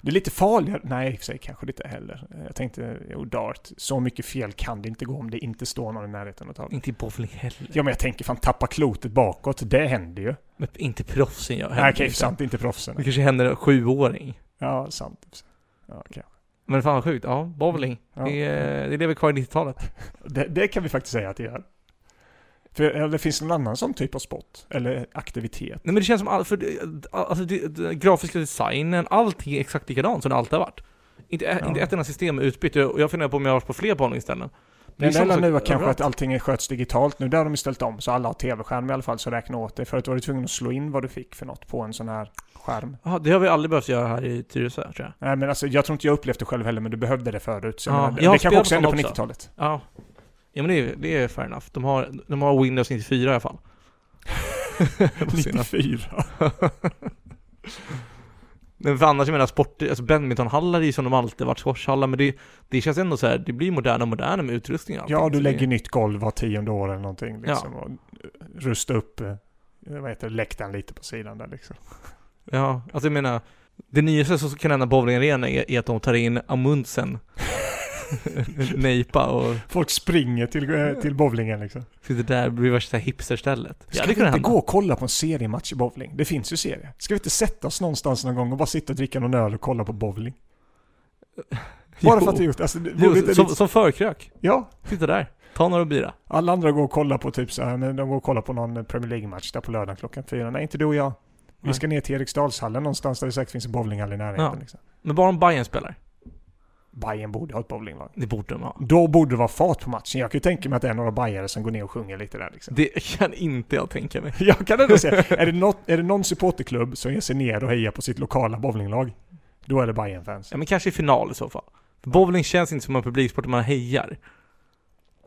Det är lite farligare. Nej, i och för sig kanske det inte heller. Jag tänkte, jo, dart. Så mycket fel kan det inte gå om det inte står någon i närheten av tavlan. Inte i bowling heller. Ja, men jag tänker fan tappa klotet bakåt. Det händer ju. Men inte proffsen gör Nej, okej, sant. Inte proffsen. Det kanske händer en sjuåring. Ja, sant. Ja, okej. Men fan vad sjukt. Ja, bowling. Ja. Det, det lever kvar i 90-talet. Det, det kan vi faktiskt säga att det gör. För eller finns det någon annan sån typ av sport? Eller aktivitet? Nej men det känns som all, för alltså det, det, grafiska designen, allting är exakt likadant som det alltid har varit. Inte, Ja. inte ett enda system är utbytt och jag funderar på om jag har varit på fler bowlingställen. Det enda nu var kanske att allting sköts digitalt. Nu där har de ställt om så alla har tv-skärm i alla fall så räkna åt det. Förut var du tvungen att slå in vad du fick för något på en sån här skärm. Jaha, det har vi aldrig behövt göra här i Tyresö tror jag. Nej men alltså jag tror inte jag upplevt det själv heller men du behövde det förut. Så Ja, menar, jag det kanske också hände på sådana också. 90-talet. Ja. Ja men det är, det är fair enough. De har, de har Windows 94 i alla fall. På sina- 94. Men för annars, jag menar sport, alltså badmintonhallar är ju som de alltid varit, squashhallar, men det, det känns ändå så här, det blir moderna och moderna med utrustning och. Ja, du lägger det, nytt golv var tionde år eller någonting liksom. Och rusta upp, eh, vad heter det, läktaren lite på sidan där liksom. Ja, alltså jag menar, det nyaste som kan hända bowlingarena är, är att de tar in Amundsen, Nejpa och Folk springer till, eh, till bowlingen liksom. sitter där bredvid värsta hipsterstället. Ska Ja, vi det inte gå och kolla på en seriematch i bowling? Det finns ju serier. Ska vi inte sätta oss någonstans någon gång och bara sitta och dricka någon öl och kolla på bowling? Bara Jo. för att det just, alltså, det, Jo, inte som, lite- som förkrök. Ja, Sitta där, ta några bira. alla andra går och kollar på typ så här, men de går och kollar på någon Premier League-match där på lördagen klockan fyra. Nej, inte du och jag. Vi ska ner till Eriksdalshallen någonstans där det säkert finns en bowlinghall i närheten. Ja. Liksom. Men bara om Bayern spelar. Bayern borde ha ett bowlinglag. Det borde de ha. Då borde det vara fart på matchen. Jag kan ju tänka mig att det är några bajare som går ner och sjunger lite där liksom. Det kan inte jag tänka mig. Jag kan ändå säga, är det, något, är det någon supporterklubb som ger sig ner och hejar på sitt lokala bowlinglag, då är det bayern fans Ja men kanske i final i så fall. För bowling känns inte som en publiksport där man hejar.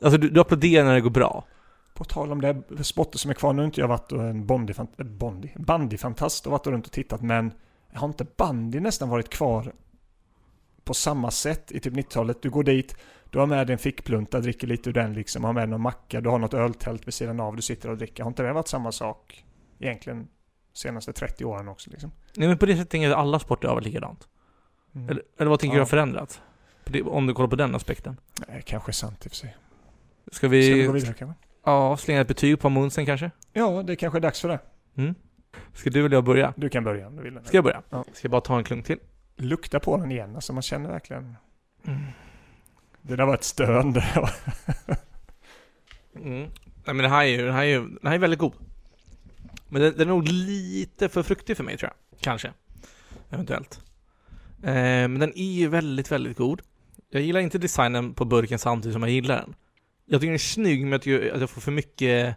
Alltså du, du applåderar när det går bra. På tal om det, sporter som är kvar, nu har inte jag varit en äh, bondy, bandyfantast och varit runt och tittat, men har inte bandy nästan varit kvar på samma sätt i typ 90-talet? Du går dit, du har med dig en fickplunta, dricker lite ur den liksom, har med någon macka, du har något öltält vid sidan av, du sitter och dricker. Har inte det varit samma sak egentligen senaste 30 åren också liksom? Nej men på det sättet tänker jag att alla sporter har varit likadant. Mm. Eller, eller vad tänker Ja. du har förändrats? Om du kollar på den aspekten. Nej, kanske sant i och för sig. Ska Ska vi vi, gå vidare kanske? ja, slänga ett betyg på Amundsen kanske? Ja, det kanske är dags för det. Mm. Ska du eller jag börja? Du kan börja om du vill. Ska jag börja? Ja. Ska jag bara ta en klunk till? Lukta på den igen, alltså man känner verkligen... Mm. Det där var ett stön. det Mm. Nej men det här är ju, den här är den här är väldigt god. Men den, den är nog lite för fruktig för mig tror jag. Kanske. Eventuellt. Eh, men den är ju väldigt, väldigt god. Jag gillar inte designen på burken samtidigt som jag gillar den. Jag tycker den är snygg men jag tycker att jag får för mycket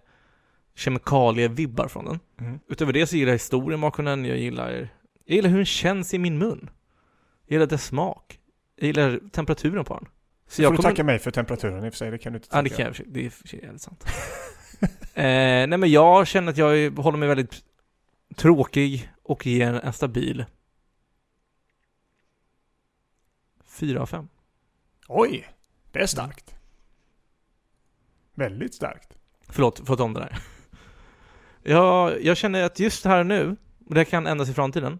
kemikalievibbar från den. Mm. Utöver det så gillar jag historien bakom den, jag gillar, jag gillar hur den känns i min mun. Jag gillar dess smak. Jag gillar temperaturen på den. Så jag får du kommer... tacka mig för temperaturen i och för sig, det kan du inte Ja, det tacka. kan jag, det är för sig jävligt sant. eh, nej men jag känner att jag håller mig väldigt tråkig och ger en, en stabil 4 av 5. Oj, det är starkt. Väldigt starkt. Förlåt, förlåt om det där. jag, jag känner att just här och nu, och det kan ändras i framtiden,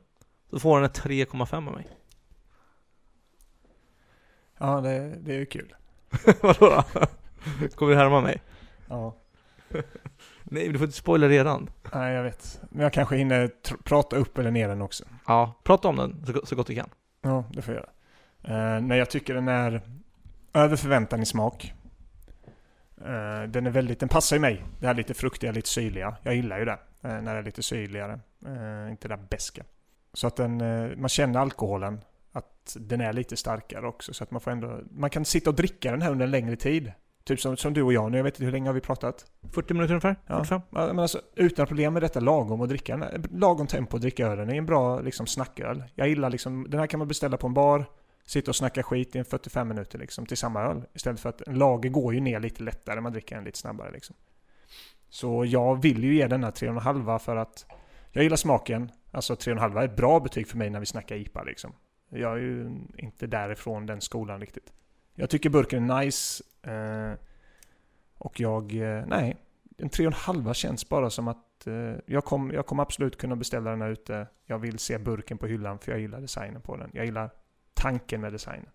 så får den ett 3,5 av mig. Ja, det, det är ju kul. Vadå då? Kommer du härma mig? Ja. Nej, du får inte spoila redan. Nej, jag vet. Men jag kanske hinner prata upp eller ner den också. Ja, prata om den så, så gott du kan. Ja, det får jag göra. Uh, nej, jag tycker den är över förväntan i smak. Eh, den är väldigt, den passar ju mig. Det här lite fruktiga, lite syrliga. Jag gillar ju det. eh, när det är lite syrligare. Inte det där beska. Så att den, man känner alkoholen. Att den är lite starkare också. Så att man får ändå, man kan sitta och dricka den här under en längre tid. Typ som, som du och jag nu. Jag vet inte hur länge har vi pratat? 40 minuter ungefär? Ja. 45? Ja, men alltså, utan problem med detta lagom att dricka den. Lagom tempo att dricka ölen. Är en bra liksom, snacköl. Jag gillar liksom, den här kan man beställa på en bar. Sitta och snacka skit i en 45 minuter liksom, till samma öl. Istället för att en lager går ju ner lite lättare. Man dricker den lite snabbare liksom. Så jag vill ju ge denna 3,5 för att jag gillar smaken. Alltså 3,5 är ett bra betyg för mig när vi snackar IPA liksom. Jag är ju inte därifrån den skolan riktigt. Jag tycker burken är nice. Eh, och jag, eh, nej, en 3,5 känns bara som att eh, jag kommer jag kommer absolut kunna beställa den här ute. Jag vill se burken på hyllan för jag gillar designen på den. Jag gillar tanken med designen.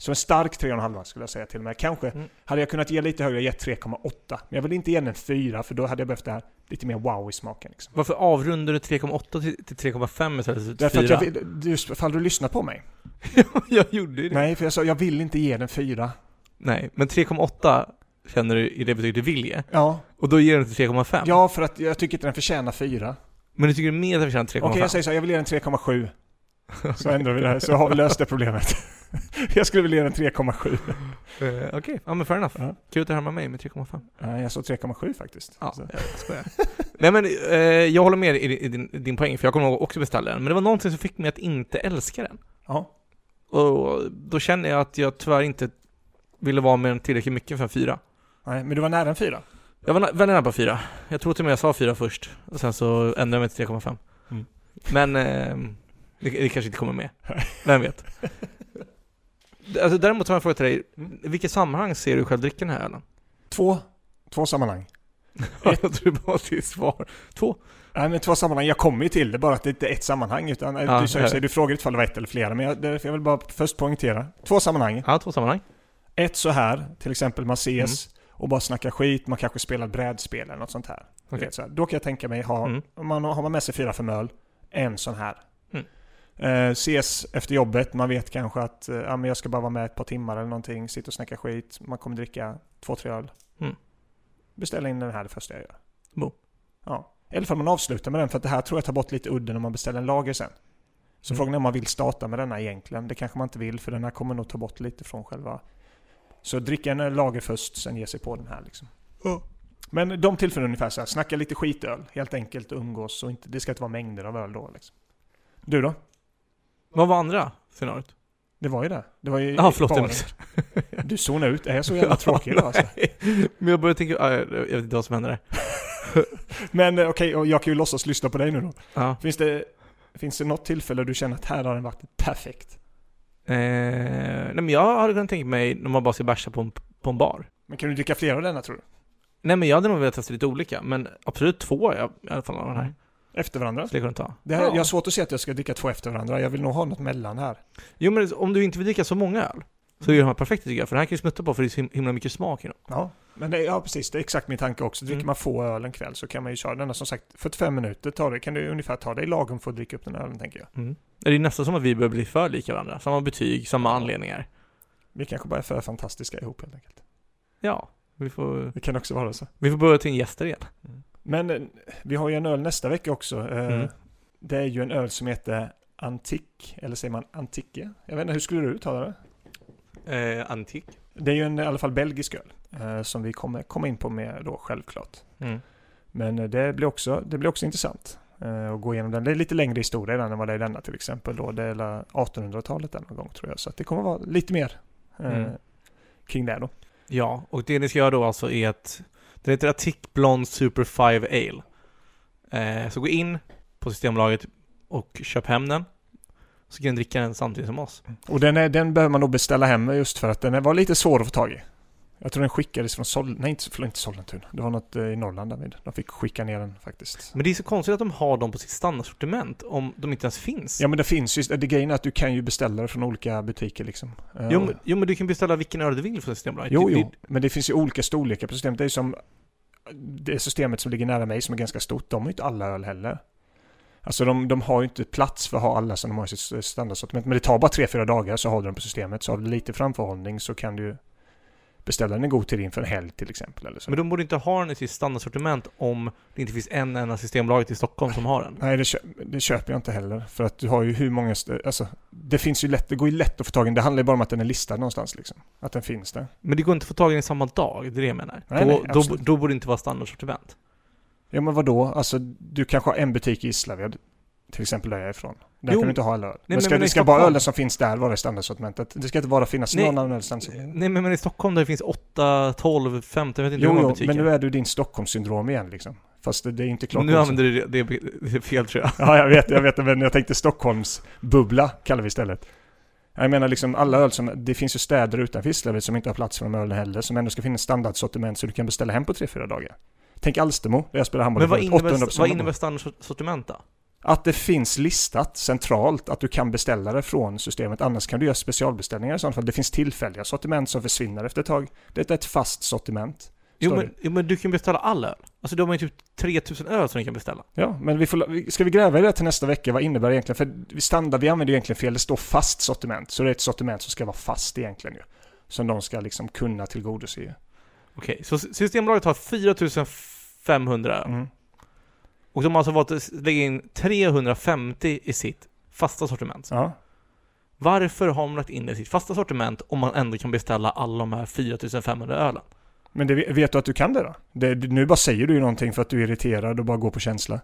Så en stark 3,5 skulle jag säga till och med. Kanske Mm. hade jag kunnat ge lite högre, gett 3,8. Men jag vill inte ge den en 4 för då hade jag behövt det här lite mer wow i smaken. Liksom. Varför avrundar du 3,8 till, till 3,5 istället för Därför 4? att jag vill, fall du lyssnar på mig. jag gjorde ju det. Nej. Nej, för jag sa jag vill inte ge den 4. men 3,8 känner du i det betyget du vill ge. Ja, Och då ger du den till 3,5. ja, för att jag tycker inte den förtjänar 4. Men du tycker mer att den förtjänar 3,5? Okej, jag säger så jag vill ge den 3,7. Så ändrar vi det här, så har vi löst det problemet. jag skulle vilja ge den 3,7. Eh, Okej, ja men fair enough. Ja. Kul att du härmar mig med 3,5. Nej, jag sa 3,7 faktiskt. Ja, Så. jag skojar. Nej men, eh, jag håller med i, din, din poäng, för jag kommer nog också beställa den. Men det var någonting som fick mig att inte älska den. Ja. Och då känner jag att jag tyvärr inte ville vara med den tillräckligt mycket för en fyra. Nej, men du var nära en 4. Jag var nä- väldigt nära på fyra. Jag tror till och med jag sa fyra först. Och sen så ändrade jag mig till 3,5. Mm. Men eh, det, det kanske inte kommer med. Vem vet? Alltså, däremot har jag en fråga till dig. Mm. I vilket sammanhang ser du själv dricka den här ölen? Två. Två sammanhang. jag tror bara till svar. Två. Nej, men två sammanhang. Jag kommer ju till det, bara att det inte är ett sammanhang. Utan, eh, Ja, du, sa- ja. du frågade ifall det var ett eller flera, men jag, jag vill bara först poängtera. Två sammanhang. Ja, två sammanhang. Ett så här, till exempel man ses och bara snackar skit, man kanske spelar brädspel eller något sånt här. Okej. vet, så här. Då kan jag tänka mig ha, Mm. man, har man med sig fyra för öl, en sån här. Mm. Eh, ses efter jobbet, man vet kanske att eh, ja, men jag ska bara vara med ett par timmar eller någonting, sitta och snacka skit, man kommer dricka två, tre öl. Mm. Beställa in den här det första jag gör. Bo. Ja. Eller för man avslutar med den, för att det här tror jag tar bort lite udden om man beställer en lager sen. Så Mm. frågan är om man vill starta med denna egentligen. Det kanske man inte vill, för den här kommer nog ta bort lite från själva... Så dricka en lager först, sen ge sig på den här liksom. Men de tillfällen ungefär så här, snacka lite skitöl, helt enkelt, umgås, och inte, det ska inte vara mängder av öl då liksom. Du då? Vad var andra scenariot? Det var ju det. Det var ju Ja, förlåt. baren. Du zonade ut. Är jag så jävla tråkig idag alltså? Men jag började tänka, ja, jag vet inte vad som hände där. Men eh, okej, och jag kan ju låtsas lyssna på dig nu då. Ja. Finns det, finns det något tillfälle du känner att här har den varit perfekt? Eh, nej men jag hade kunnat tänka mig när man bara ska bärsa på en, på en bar. Men kan du dricka flera av denna tror du? Nej men jag hade nog velat testa lite olika, men absolut två jag, i alla fall av de här. Efter varandra? Jag kunna ta. Det här, ja. Jag har svårt att se att jag ska dricka två efter varandra. Jag vill nog ha något mellan här. Jo men om du inte vill dricka så många öl, så är de här perfekta tycker jag, för den här kan ju smutta på för det är så him- himla mycket smak i dem. Ja, men det, ja precis. Det är exakt min tanke också. Dricker Mm. man få öl en kväll så kan man ju köra denna som sagt 45 minuter tar det. Kan du ungefär ta dig lagom för att dricka upp den här ölen tänker jag. Mm. Det är nästan som att vi börjar bli för lika varandra. Samma betyg, samma anledningar. Vi kanske bara är för fantastiska ihop helt enkelt. Ja, vi får, Det kan också vara så. vi får börja ta in gäster igen. Men eh, vi har ju en öl nästa vecka också. Eh, Mm. Det är ju en öl som heter Antik, eller säger man Antike? Jag vet inte, hur skulle du uttala det? Eh, antik. Det är ju en, i alla fall belgisk öl. eh, Som vi kommer komma in på mer då självklart. Mm. Men det blir också, det blir också intressant eh, att gå igenom den. Det är lite längre historia än vad det är denna till exempel. Då. Det är 1800-talet någon gång tror jag. Så det kommer vara lite mer Mm. kring det då. Ja, och det ni ska göra då alltså är att den heter Attic Blonde Super 5 Ale. Eh, så gå in på Systembolaget och köp hem den. Så kan ni dricka den samtidigt som oss. Och den, är, den behöver man nog beställa hem just för att den var lite svår att få tag i. Jag tror den skickades från Sol... Nej, inte, förlåt, inte Sollentuna. Det var något eh, i Norrland därvid. De fick skicka ner den faktiskt. Men det är så konstigt att de har dem på sitt standardsortiment om de inte ens finns. Ja men det finns ju, det grejen är att du kan ju beställa det från olika butiker liksom. Eh, Jo, och- men, jo, men du kan beställa vilken öl du vill från Systembolaget. Jo, Det- jo, men det finns ju olika storlekar på systemet. Det är ju som det systemet som ligger nära mig som är ganska stort. De har ju inte alla öl heller. Alltså de, de har ju inte plats för att ha alla som de har i sitt standardsortiment. Men det tar bara tre fyra dagar så har du den på systemet. Så har du lite framförhållning så kan du beställa den i god tid inför en helg till exempel. Eller så. Men de borde inte ha den i sitt standardsortiment om det inte finns en enda Systembolaget i Stockholm som har den. Nej, det, kö det köper jag inte heller. För att du har ju hur många... Alltså, det finns ju lätt, det går ju lätt att få tag i den. Det handlar ju bara om att den är listad någonstans liksom. Att den finns där. Men det går inte att få tag i den samma dag, det är det jag menar. Nej, då, nej, då, då borde det inte vara standardsortiment. Ja men vadå? Alltså du kanske har en butik i Gislaved. Till exempel där jag är ifrån. Där Jo, kan du inte ha alla öl. men men- ska, men det ska bara ölen som finns där vara i standardsortimentet. Det ska inte bara finnas Nej. någon annan öl. Nej men, men i Stockholm där det finns 8, 12, 15, jag vet inte hur Jo, många jo, butiker. men nu är du din Stockholmssyndrom igen liksom. Fast det, det är inte klart. nu använder du det, det, det är fel tror jag. Ja, jag vet, jag vet. Men jag tänkte Stockholmsbubbla kallar vi istället. Jag menar liksom alla öl som, det finns ju städer utanför Gislaved som inte har plats för de ölen heller. Som ändå ska finnas standardsortiment så du kan beställa hem på 3-4 dagar. Tänk Alstermo, där jag spelar handboll. Men vad innebär, 800 vad innebär standardsortiment då? Att det finns listat centralt att du kan beställa det från systemet. Annars kan du göra specialbeställningar i sådana fall. Det finns tillfälliga sortiment som försvinner efter ett tag. Det är ett fast sortiment. Jo men, jo men du kan beställa all öl. Alltså de har ju typ 3000 öl som du kan beställa. Ja, men vi får, ska vi gräva i det till nästa vecka? Vad innebär det egentligen? För vi standard, vi använder egentligen fel. Det står fast sortiment. Så det är ett sortiment som ska vara fast egentligen ju. Som de ska liksom kunna tillgodose. Okej, så Systembolaget har 4500 Mm. Och de har alltså valt att lägga in 350 i sitt fasta sortiment. Ja. Varför har man lagt in det i sitt fasta sortiment om man ändå kan beställa alla de här 4500 ölen? Men det, vet du att du kan det då? Det, nu bara säger du ju någonting för att du är irriterad och bara går på känsla.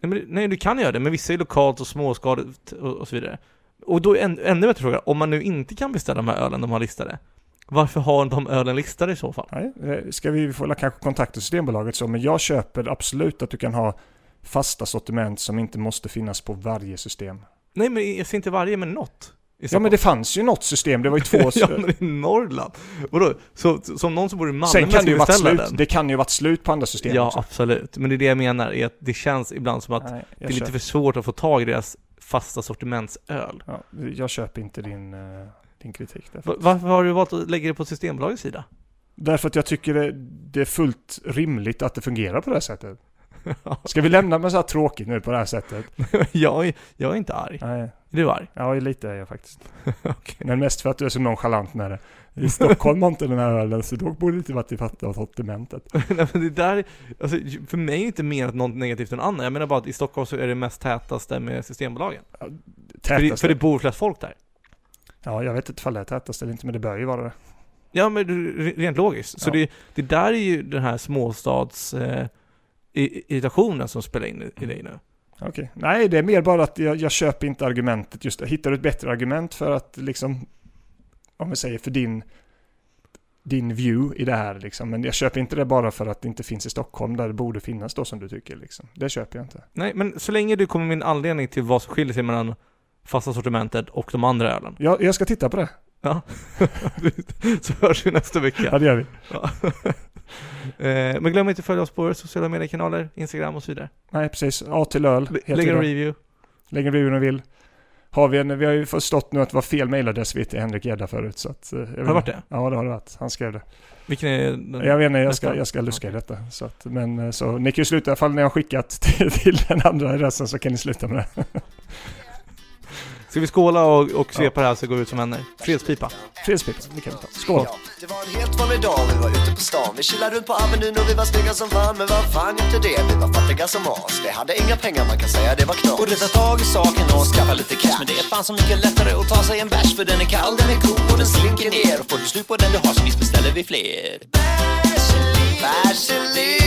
Nej, men, nej, du kan göra det, men vissa är lokalt och småskaligt och, och så vidare. Och då är en, ännu bättre fråga, om man nu inte kan beställa de här ölen de har listade, varför har de ölen listade i så fall? Nej, eh, ska vi få kanske kontakta Systembolaget så, men jag köper absolut att du kan ha fasta sortiment som inte måste finnas på varje system. Nej, men jag ser inte varje, men något. Ja men det fanns ju något system, det var ju två... ja, men i Norrland. Vadå? Så, som någon som bor i Malmö Sen kan det ju varit slut, den? det kan ju varit slut på andra system Ja, också. absolut. Men det är det jag menar, är att det känns ibland som att Nej, det är lite köper, för svårt att få tag i deras fasta sortimentsöl. ja, jag köper inte din, eh, din kritik där. Va- Varför har du valt att lägga det på Systembolagets sida? Därför att jag tycker det, det är fullt rimligt att det fungerar på det här sättet. Ska vi lämna med så här tråkigt nu på det här sättet? jag, är, jag är inte arg. Nej, Är du arg? ja lite är jag faktiskt. Okej. Men mest för att du är så nonchalant med det. I Stockholm har inte den här ölen, så då borde det inte varit i fatta sortimentet. Nej, men det där, alltså, för mig är det inte menat något negativt än annat. Jag menar bara att i Stockholm så är det mest tätaste med Systembolagen. För det, för det bor flest folk där. Ja, jag vet inte ifall det är tätast eller inte, men det bör ju vara det. Ja, men rent logiskt. Så Ja. det, det där är ju den här småstads eh, irritationen som spelar in i, i dig nu. Okej. Nej, det är mer bara att jag, jag köper inte argumentet. Just det. Hittar du ett bättre argument för att liksom, om vi säger för din, din view i det här liksom. Men jag köper inte det bara för att det inte finns i Stockholm där det borde finnas då som du tycker liksom. Det köper jag inte. Nej, men så länge du kommer med en anledning till vad som skiljer sig mellan fasta sortimentet och de andra ölen. Jag, jag ska titta på det. Ja. så hörs vi nästa vecka. Ja, det gör vi. Ja. Eh, Men glöm inte att följa oss på våra sociala mediekanaler, Instagram och så vidare. Nej, precis. A till öl. Lägg en review. Lägg en review om du vill. Har vi, en, vi har ju förstått nu att det var fel mailadress vi till Henrik Gedda förut. Så att, eh, Har det varit det? Ja, det har det varit. Han skrev det. Vilken är den? Jag vet inte, jag ska, jag ska luska i detta. Så att, men eh, så, ni kan ju sluta, i alla fall när jag har skickat till, till den andra adressen så kan ni sluta med det. Ska vi skåla och, och se Ja. på det här så går vi ut som vänner? Fredspipa. Fredspipa, det kan vi ta. Skål! Ja, det var en helt vanlig dag, vi var ute på stan Vi chillade runt på Avenyn och vi var snygga som fan Men vad fan hjälpte det? Vi var fattiga som as Vi hade inga pengar, man kan säga det var knas Borde ta tag i saken och skaffa lite cash Men det är fan så mycket lättare att ta sig en bärs För den är kall, den är god och den slinker ner Och får du slut på den du har så visst beställer vi fler Bärs i